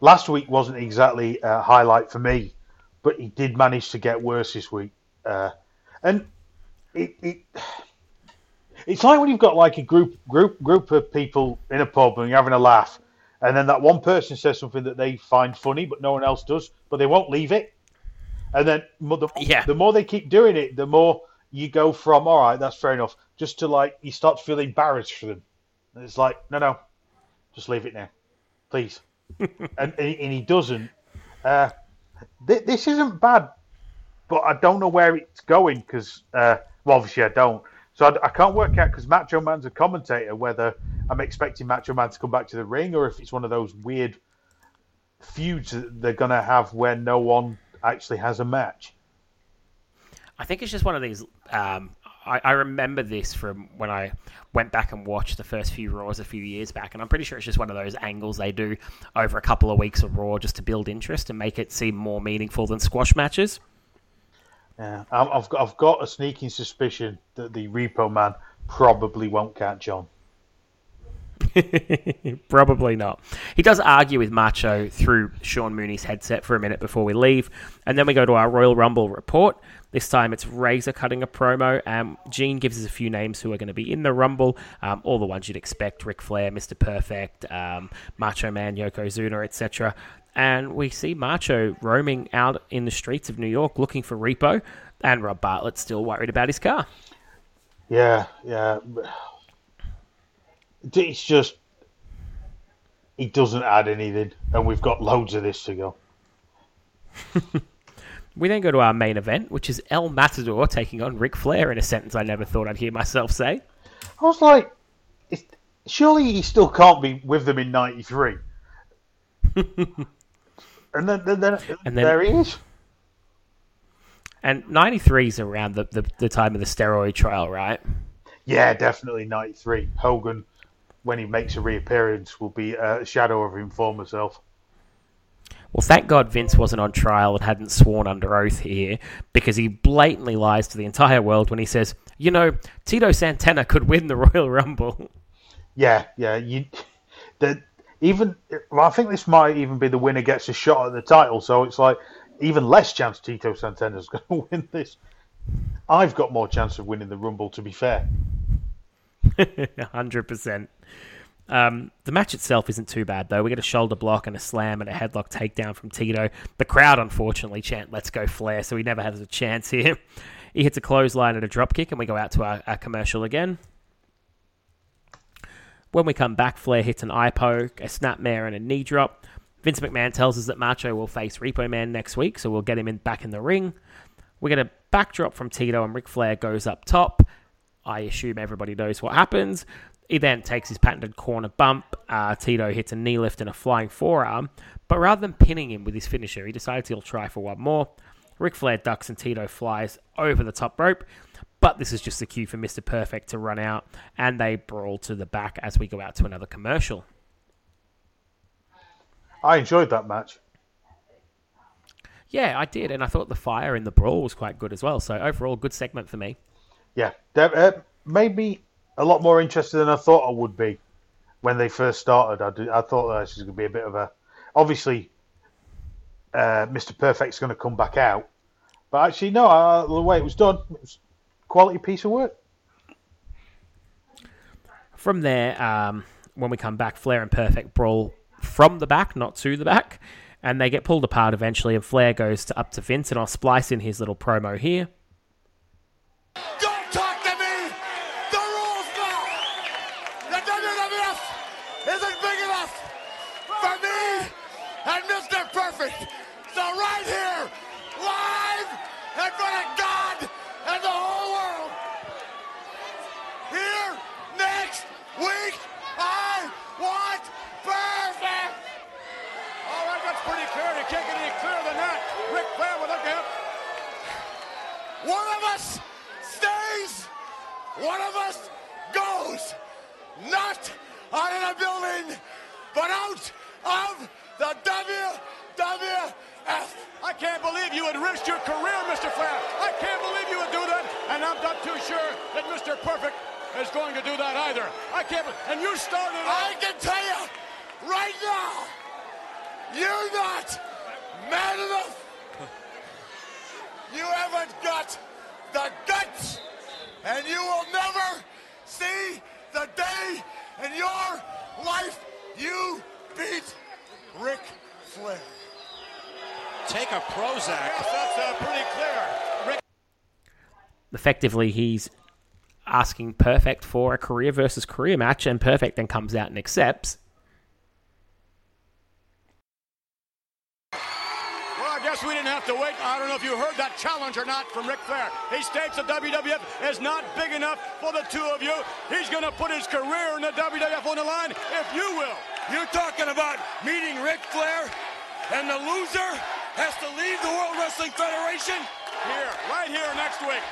Last week wasn't exactly a highlight for me, but he did manage to get worse this week. Uh, and it, it it's like when you've got like a group group group of people in a pub and you're having a laugh, and then that one person says something that they find funny, but no one else does, but they won't leave it. And then the, yeah. the more they keep doing it, the more you go from all right, that's fair enough, just to like you start to feel embarrassed for them. And it's like no, no, just leave it now, please. and, and he doesn't. Uh, th- this isn't bad, but I don't know where it's going because, uh, well, obviously I don't. So I, I can't work out because Macho Man's a commentator whether I'm expecting Macho Man to come back to the ring or if it's one of those weird feuds that they're going to have where no one actually has a match. I think it's just one of these. Um, I, I, remember this from when I went back and watched the first few Raws a few years back, and I'm pretty sure it's just one of those angles they do over a couple of weeks of Raw just to build interest and make it seem more meaningful than squash matches. Yeah, I've got, I've got a sneaking suspicion that the Repo Man probably won't catch on. Probably not. He does argue with Macho through Sean Mooney's headset for a minute before we leave, and then we go to our Royal Rumble report. This time it's Razor cutting a promo. Um, Gene gives us a few names who are going to be in the Rumble, um, all the ones you'd expect: Ric Flair, Mr. Perfect, um, Macho Man, Yokozuna, etc and we see Macho roaming out in the streets of New York looking for Repo, and Rob Bartlett's still worried about his car. Yeah, yeah. It's just it doesn't add anything, and we've got loads of this to go. we then go to our main event, which is El Matador taking on Ric Flair in a sentence I never thought I'd hear myself say. I was like, surely he still can't be with them in '93. And then, then, then, and then there he is. And 93 is around the, the, the time of the steroid trial, right? Yeah, definitely 93. Hogan, when he makes a reappearance, will be uh, a shadow of him former self. Well, thank God Vince wasn't on trial and hadn't sworn under oath here because he blatantly lies to the entire world when he says, you know, Tito Santana could win the Royal Rumble. Yeah, yeah. You, the, even well, I think this might even be the winner gets a shot at the title. So it's like even less chance Tito Santana's going to win this. I've got more chance of winning the Rumble, to be fair. 100%. Um, the match itself isn't too bad, though. We get a shoulder block and a slam and a headlock takedown from Tito. The crowd, unfortunately, chant Let's Go Flair, so he never has a chance here. He hits a clothesline and a dropkick, and we go out to our, our commercial again. When we come back, Flair hits an eye poke, a snapmare, and a knee drop. Vince McMahon tells us that Macho will face Repo Man next week, so we'll get him in back in the ring. We get a backdrop from Tito, and Ric Flair goes up top. I assume everybody knows what happens. He then takes his patented corner bump. Uh, Tito hits a knee lift and a flying forearm, but rather than pinning him with his finisher, he decides he'll try for one more. Ric Flair ducks and Tito flies over the top rope, but this is just the cue for Mr. Perfect to run out, and they brawl to the back as we go out to another commercial. I enjoyed that match. Yeah, I did, and I thought the fire in the brawl was quite good as well. So overall, good segment for me. Yeah, that uh, made me a lot more interested than I thought I would be when they first started. I, did, I thought this was going to be a bit of a. Obviously, uh, Mr. Perfect's going to come back out, but actually, no. Uh, the way it was done, it was quality piece of work. From there, um, when we come back, Flair and Perfect brawl from the back, not to the back, and they get pulled apart eventually. And Flair goes to, up to Vince, and I'll splice in his little promo here. Don't talk to me! The rules now! The WWF isn't big enough for me and Mr. Perfect! So right here, live in front of God and the whole world, here next week, I want Perfect! All right, that's pretty clear. You can't get any clearer than that. Ric Flair will look at One of us stays, one of us goes. Not out of the building, but out of the WWF. I can't believe you would risk your career, Mr. Flair. I can't believe you would do that, and I'm not too sure that Mr. Perfect is going to do that either. I can't. And you started. I can tell you right now, you're not man enough. You haven't got the guts, and you will never see the day in your life you beat Ric Flair. Take a Prozac. Yes, that's uh, pretty clear. Ric Effectively, he's asking Perfect for a career versus career match, and Perfect then comes out and accepts. Well, I guess we didn't have to wait. I don't know if you heard that challenge or not from Ric Flair. He states the WWF is not big enough for the two of you. He's going to put his career in the WWF on the line, if you will. You're talking about meeting Ric Flair, and the loser has to leave the World Wrestling Federation? Here, right here next week.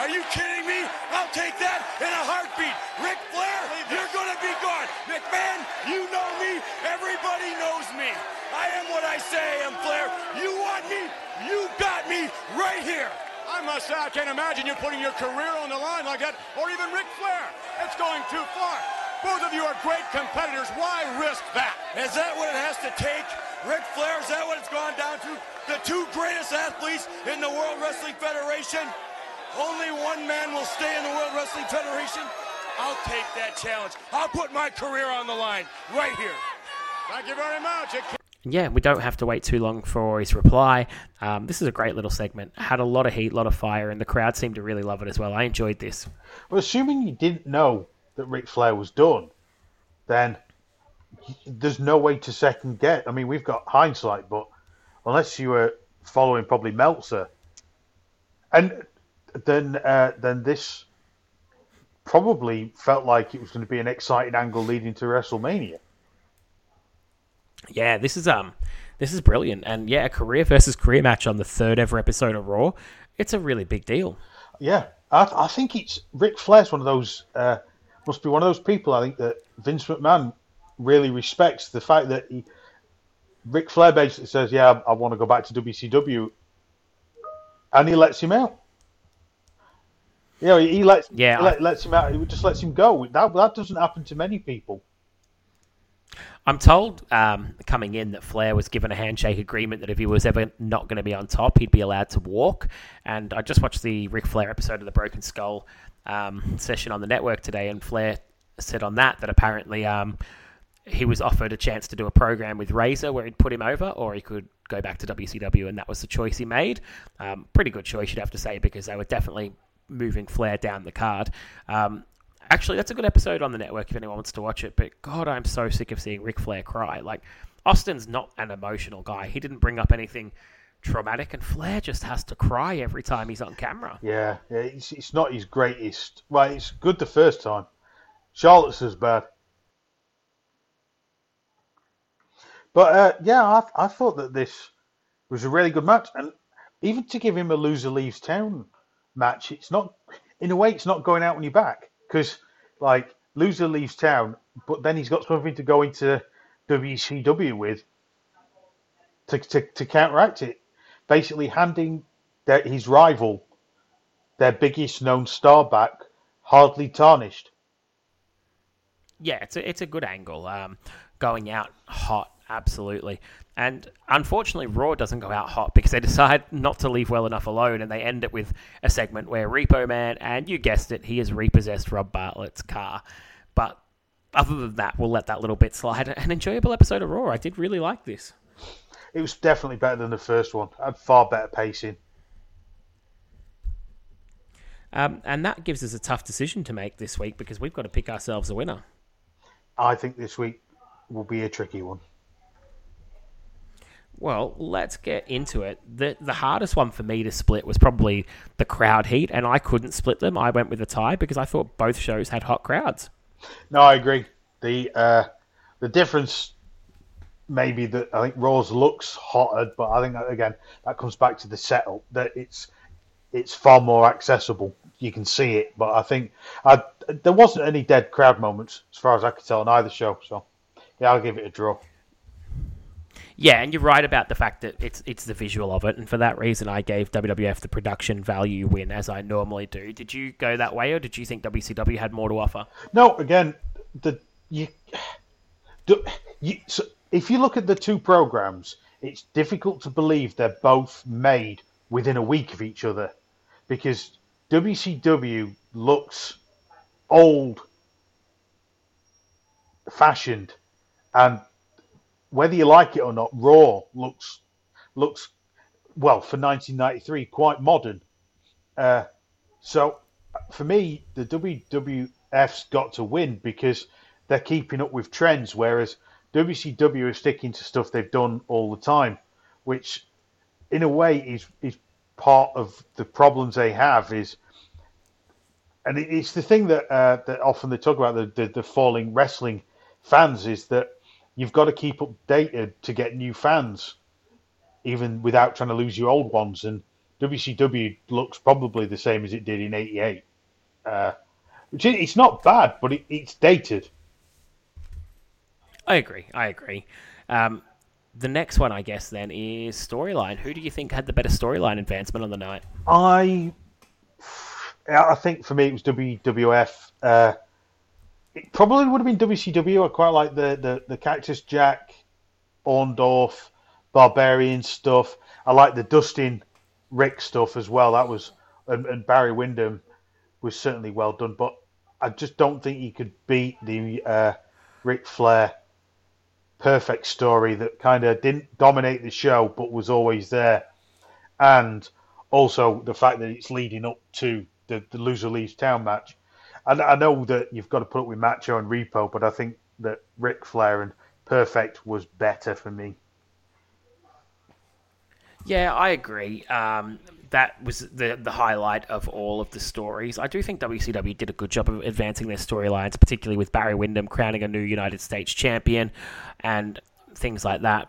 Are you kidding me? I'll take that in a heartbeat. Ric Flair, you're gonna be gone. McMahon, you know me. Everybody knows me. I am what I say I am, Flair. You want me? You got me right here. I must say, I can't imagine you putting your career on the line like that, or even Ric Flair. It's going too far. Both of you are great competitors. Why risk that? Is that what it has to take? Ric Flair, is that what it's gone down to? The two greatest athletes in the World Wrestling Federation? Only one man will stay in the World Wrestling Federation? I'll take that challenge. I'll put my career on the line right here. Thank you very much. It yeah, we don't have to wait too long for his reply. Um, this is a great little segment. Had a lot of heat, a lot of fire, and the crowd seemed to really love it as well. I enjoyed this. Well, assuming you didn't know that Ric Flair was done, then there's no way to second guess. I mean, we've got hindsight, but unless you were following probably Meltzer, and then uh, then this probably felt like it was going to be an exciting angle leading to WrestleMania. Yeah, this is um, this is brilliant, and yeah, a career versus career match on the third ever episode of Raw. It's a really big deal. Yeah, I, I think it's Ric Flair's one of those. Uh, must be one of those people. I think that Vince McMahon really respects the fact that he Ric Flair basically says, "Yeah, I, I want to go back to WCW," and he lets him out. You know, he lets Yeah, he let, lets him out. He just lets him go. That that doesn't happen to many people. I'm told um, coming in that Flair was given a handshake agreement that if he was ever not going to be on top, he'd be allowed to walk. And I just watched the Ric Flair episode of the Broken Skull um, session on the network today, and Flair said on that that apparently um, he was offered a chance to do a program with Razor where he'd put him over, or he could go back to WCW, and that was the choice he made. Um, pretty good choice, you'd have to say, because they were definitely moving Flair down the card. Um, actually, that's a good episode on the network if anyone wants to watch it. But God, I'm so sick of seeing Ric Flair cry. Like Austin's not an emotional guy. He didn't bring up anything traumatic, and Flair just has to cry every time he's on camera. Yeah, yeah, it's, it's not his greatest. Well, it's good the first time. Charlotte's as bad. But uh, yeah, I, I thought that this was a really good match, and even to give him a loser leaves town match, it's not in a way it's not going out on your back because like loser leaves town, but then he's got something to go into WCW with to to, to counteract it, basically handing their, his rival their biggest known star back, hardly tarnished. Yeah, it's a, it's a good angle. Um, going out hot, absolutely. And unfortunately, Raw doesn't go out hot because they decide not to leave well enough alone, and they end it with a segment where Repo Man, and you guessed it, he has repossessed Rob Bartlett's car. But other than that, we'll let that little bit slide. An enjoyable episode of Raw. I did really like this. It was definitely better than the first one. I Had far better pacing. Um, and that gives us a tough decision to make this week because we've got to pick ourselves a winner. I think this week will be a tricky one. Well, let's get into it. The the hardest one for me to split was probably the crowd heat, and I couldn't split them. I went with a tie because I thought both shows had hot crowds. No, I agree. The uh, the difference maybe that I think Raw's looks hotter, but I think again that comes back to the setup that it's it's far more accessible. You can see it, but I think I, there wasn't any dead crowd moments as far as I could tell on either show. So yeah, I'll give it a draw. Yeah, and you're right about the fact that it's it's the visual of it, and for that reason, I gave WWF the production value win as I normally do. Did you go that way, or did you think WCW had more to offer? No, again, the you, do, you so if you look at the two programs, it's difficult to believe they're both made within a week of each other because WCW looks old fashioned and whether you like it or not, Raw looks looks well for 1993 quite modern. Uh, so for me, the WWF's got to win because they're keeping up with trends, whereas WCW is sticking to stuff they've done all the time, which in a way is is part of the problems they have is and it's the thing that uh, that often they talk about the, the, the falling wrestling fans is that you've got to keep updated to get new fans, even without trying to lose your old ones. And WCW looks probably the same as it did in '88, uh, which is, it's not bad, but it, it's dated. I agree. I agree. Um, the next one, I guess, then is storyline. Who do you think had the better storyline advancement on the night? I, I think for me it was WWF. Uh, it probably would have been WCW. I quite like the the, the Cactus Jack, Orndorff, Barbarian stuff. I like the Dustin Rick stuff as well. That was and, and Barry Windham was certainly well done. But I just don't think he could beat the uh, Ric Flair perfect story that kind of didn't dominate the show but was always there, and also the fact that it's leading up to the, the loser leaves town match. And I know that you've got to put up with Macho and Repo, but I think that Ric Flair and Perfect was better for me. Yeah, I agree. Um, that was the the highlight of all of the stories. I do think WCW did a good job of advancing their storylines, particularly with Barry Windham crowning a new United States champion and things like that.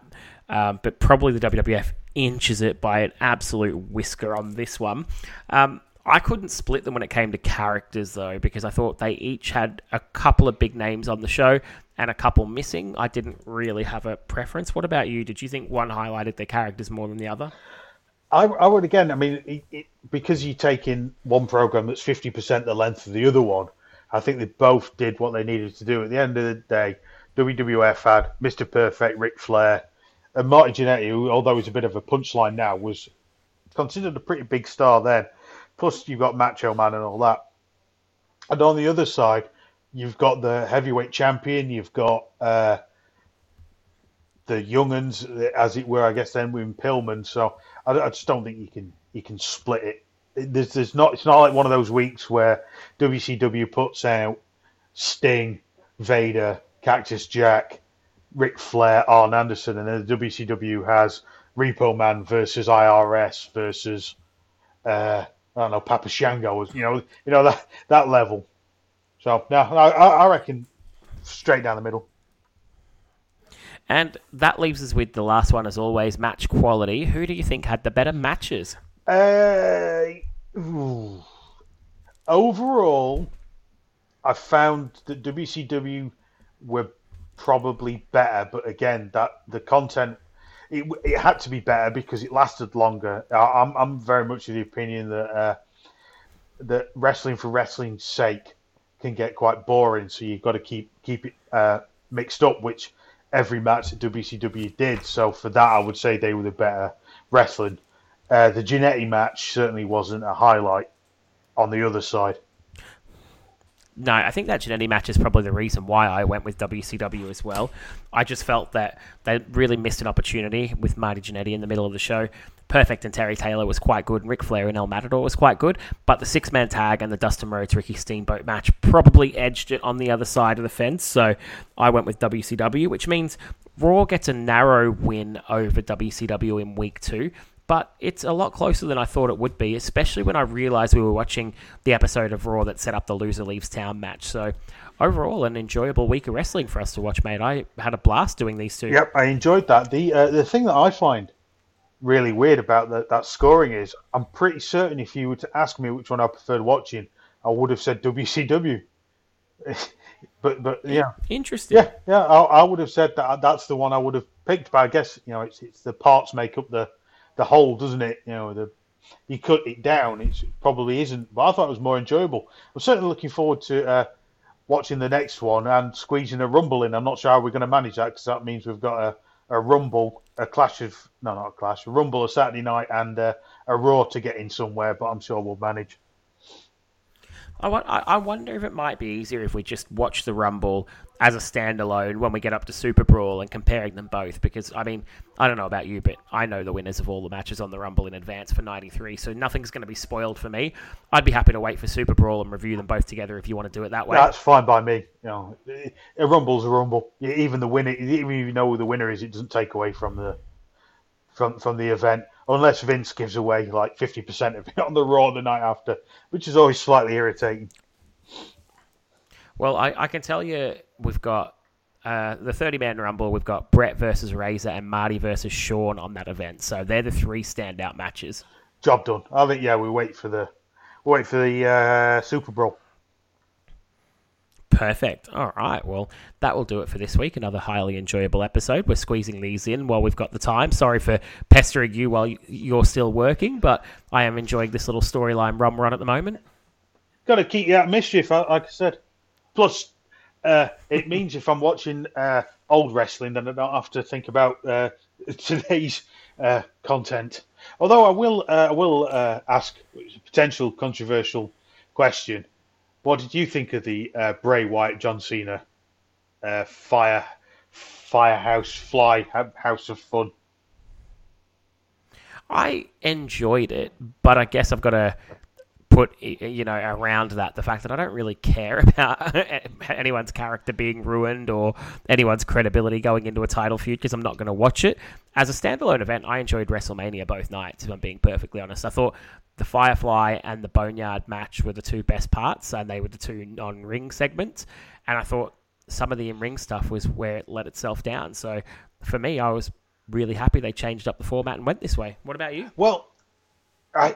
Um, but probably the WWF inches it by an absolute whisker on this one. Um, I couldn't split them when it came to characters though, because I thought they each had a couple of big names on the show, and a couple missing, I didn't really have a preference. What about you? Did you think one highlighted their characters more than the other? I, I would again. I mean, it, it, because you take in one program that's fifty percent the length of the other one, I think they both did what they needed to do. At the end of the day, WWF had Mr. Perfect, Ric Flair, and Marty Jannetty, who, although he's a bit of a punchline now, was considered a pretty big star then. Plus, you've got Macho Man and all that. And on the other side, you've got the heavyweight champion. You've got uh, the younguns, as it were, I guess. Then with Pillman. So I, I, just don't think you can you can split it. There's, there's not. It's not like one of those weeks where WCW puts out Sting, Vader, Cactus Jack, Ric Flair, Arn Anderson, and then the WCW has Repo Man versus IRS versus uh, I don't know Papa Shango. You know, you know that that level. So no, I, I reckon straight down the middle. And that leaves us with the last one, as always, match quality. Who do you think had the better matches? Uh, overall, I found that WCW were probably better, but again, that the content it, it had to be better because it lasted longer. I'm I'm very much of the opinion that uh, that wrestling for wrestling's sake can get quite boring, so you've got to keep keep it uh, mixed up, which every match at WCW did. So for that, I would say they were the better wrestling. Uh, the Jannetty match certainly wasn't a highlight on the other side. No, I think that Jannetty match is probably the reason why I went with WCW as well. I just felt that they really missed an opportunity with Marty Jannetty in the middle of the show. Perfect and Terry Taylor was quite good, and Ric Flair and El Matador was quite good, but the six man tag and the Dustin Rhodes Ricky Steamboat match probably edged it on the other side of the fence. So I went with WCW, which means Raw gets a narrow win over WCW in week two but it's a lot closer than I thought it would be, especially when I realized we were watching the episode of Raw that set up the loser leaves town match. So, overall, an enjoyable week of wrestling for us to watch, mate. I had a blast doing these two. Yep, I enjoyed that. The uh, the thing that I find really weird about that that scoring is I'm pretty certain if you were to ask me which one I preferred watching, I would have said WCW. but but yeah, interesting. Yeah, yeah, I, I, would have said that that's the one I would have picked. But I guess you know it's it's the parts make up the the whole, doesn't it? You know, the you cut it down, it probably isn't. But I thought it was more enjoyable. I'm certainly looking forward to uh, watching the next one and squeezing a rumble in. I'm not sure how we're going to manage that because that means we've got a, a rumble, a clash of no, not a clash, a rumble a Saturday night and uh, a Raw to get in somewhere. But I'm sure we'll manage. I, I wonder if it might be easier if we just watch the Rumble as a standalone when we get up to Super Brawl and comparing them both. Because, I mean, I don't know about you, but I know the winners of all the matches on the Rumble in advance for 93, so nothing's going to be spoiled for me. I'd be happy to wait for Super Brawl and review them both together if you want to do it that way. That's fine by me. You know, a Rumble's a Rumble. Even the winner, even if you know who the winner is, it doesn't take away from the from from the event unless Vince gives away like 50% of it on the Raw the night after, which is always slightly irritating. Well, I, I can tell you we've got uh, the 30 man rumble, we've got Bret versus Razor and Marty versus Shawn on that event. So they're the three standout matches. Job done. I think, yeah, we wait for the wait for the uh, Super Brawl. Perfect. All right. Well, that will do it for this week. Another highly enjoyable episode. We're squeezing these in while we've got the time. Sorry for pestering you while you're still working, but I am enjoying this little storyline rum run at the moment. Got to keep you out of mischief, like I said. Plus, uh, it means if I'm watching uh, old wrestling, then I don't have to think about uh, today's uh, content. Although I will, uh, I will uh, ask a potential controversial question. What did you think of the uh, Bray Wyatt John Cena uh, fire firehouse fly house of fun? I enjoyed it, but I guess I've got to put you know around that the fact that I don't really care about anyone's character being ruined or anyone's credibility going into a title feud because I'm not going to watch it. As a standalone event, I enjoyed WrestleMania both nights. If I'm being perfectly honest, I thought the Firefly and the Boneyard match were the two best parts, and they were the two non-ring segments. And I thought some of the in-ring stuff was where it let itself down. So for me, I was really happy they changed up the format and went this way. What about you? Well, I,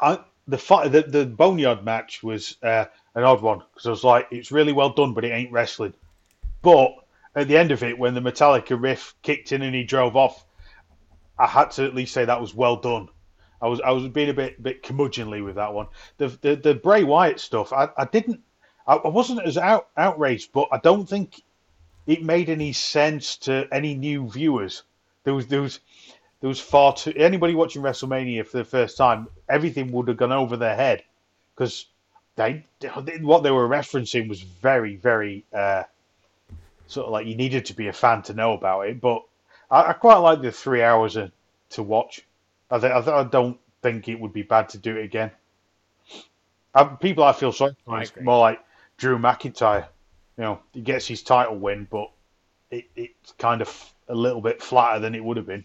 I the the, the Boneyard match was uh, an odd one because I was like, it's really well done, but it ain't wrestling. But at the end of it, when the Metallica riff kicked in and he drove off, I had to at least say that was well done. I was I was being a bit bit curmudgeonly with that one. The the, the Bray Wyatt stuff, I, I didn't, I, I wasn't as out, outraged, but I don't think it made any sense to any new viewers. There was there was there was far too anybody watching WrestleMania for the first time. Everything would have gone over their head because they what they were referencing was very very uh, sort of like you needed to be a fan to know about it. But I, I quite like the three hours of, to watch. I, th- I, th- I don't think it would be bad to do it again. Uh, people I feel sorry for is more like Drew McIntyre. You know, he gets his title win, but it, it's kind of a little bit flatter than it would have been.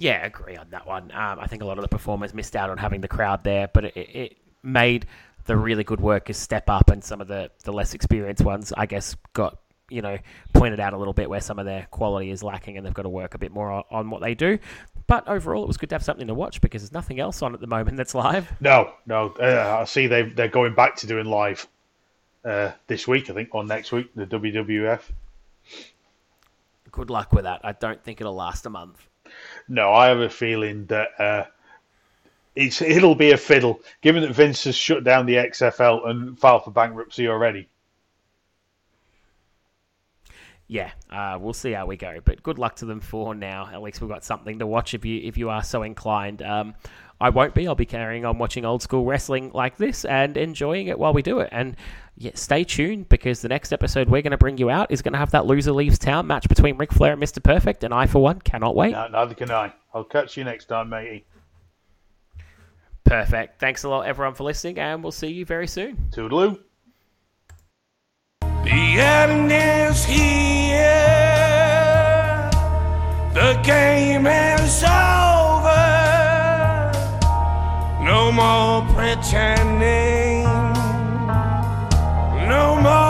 Yeah, agree on that one. Um, I think a lot of the performers missed out on having the crowd there, but it, it made the really good workers step up, and some of the, the less experienced ones, I guess, got you know pointed out a little bit where some of their quality is lacking, and they've got to work a bit more on, on what they do. But overall, it was good to have something to watch because there's nothing else on at the moment that's live. No, no. Uh, I see they they're going back to doing live uh, this week, I think, or next week. The WWF. Good luck with that. I don't think it'll last a month. No, I have a feeling that uh, it's it'll be a fiddle, given that Vince has shut down the XFL and filed for bankruptcy already. Yeah, uh, we'll see how we go. But good luck to them for now. At least we've got something to watch if you if you are so inclined. Um, I won't be. I'll be carrying on watching old school wrestling like this and enjoying it while we do it. And yeah, stay tuned because the next episode we're going to bring you out is going to have that loser leaves town match between Ric Flair and Mr. Perfect. And I, for one, cannot wait. No, neither can I. I'll catch you next time, matey. Perfect. Thanks a lot, everyone, for listening, and we'll see you very soon. Toodaloo. The end is here. The game is over. No more pretending. No more.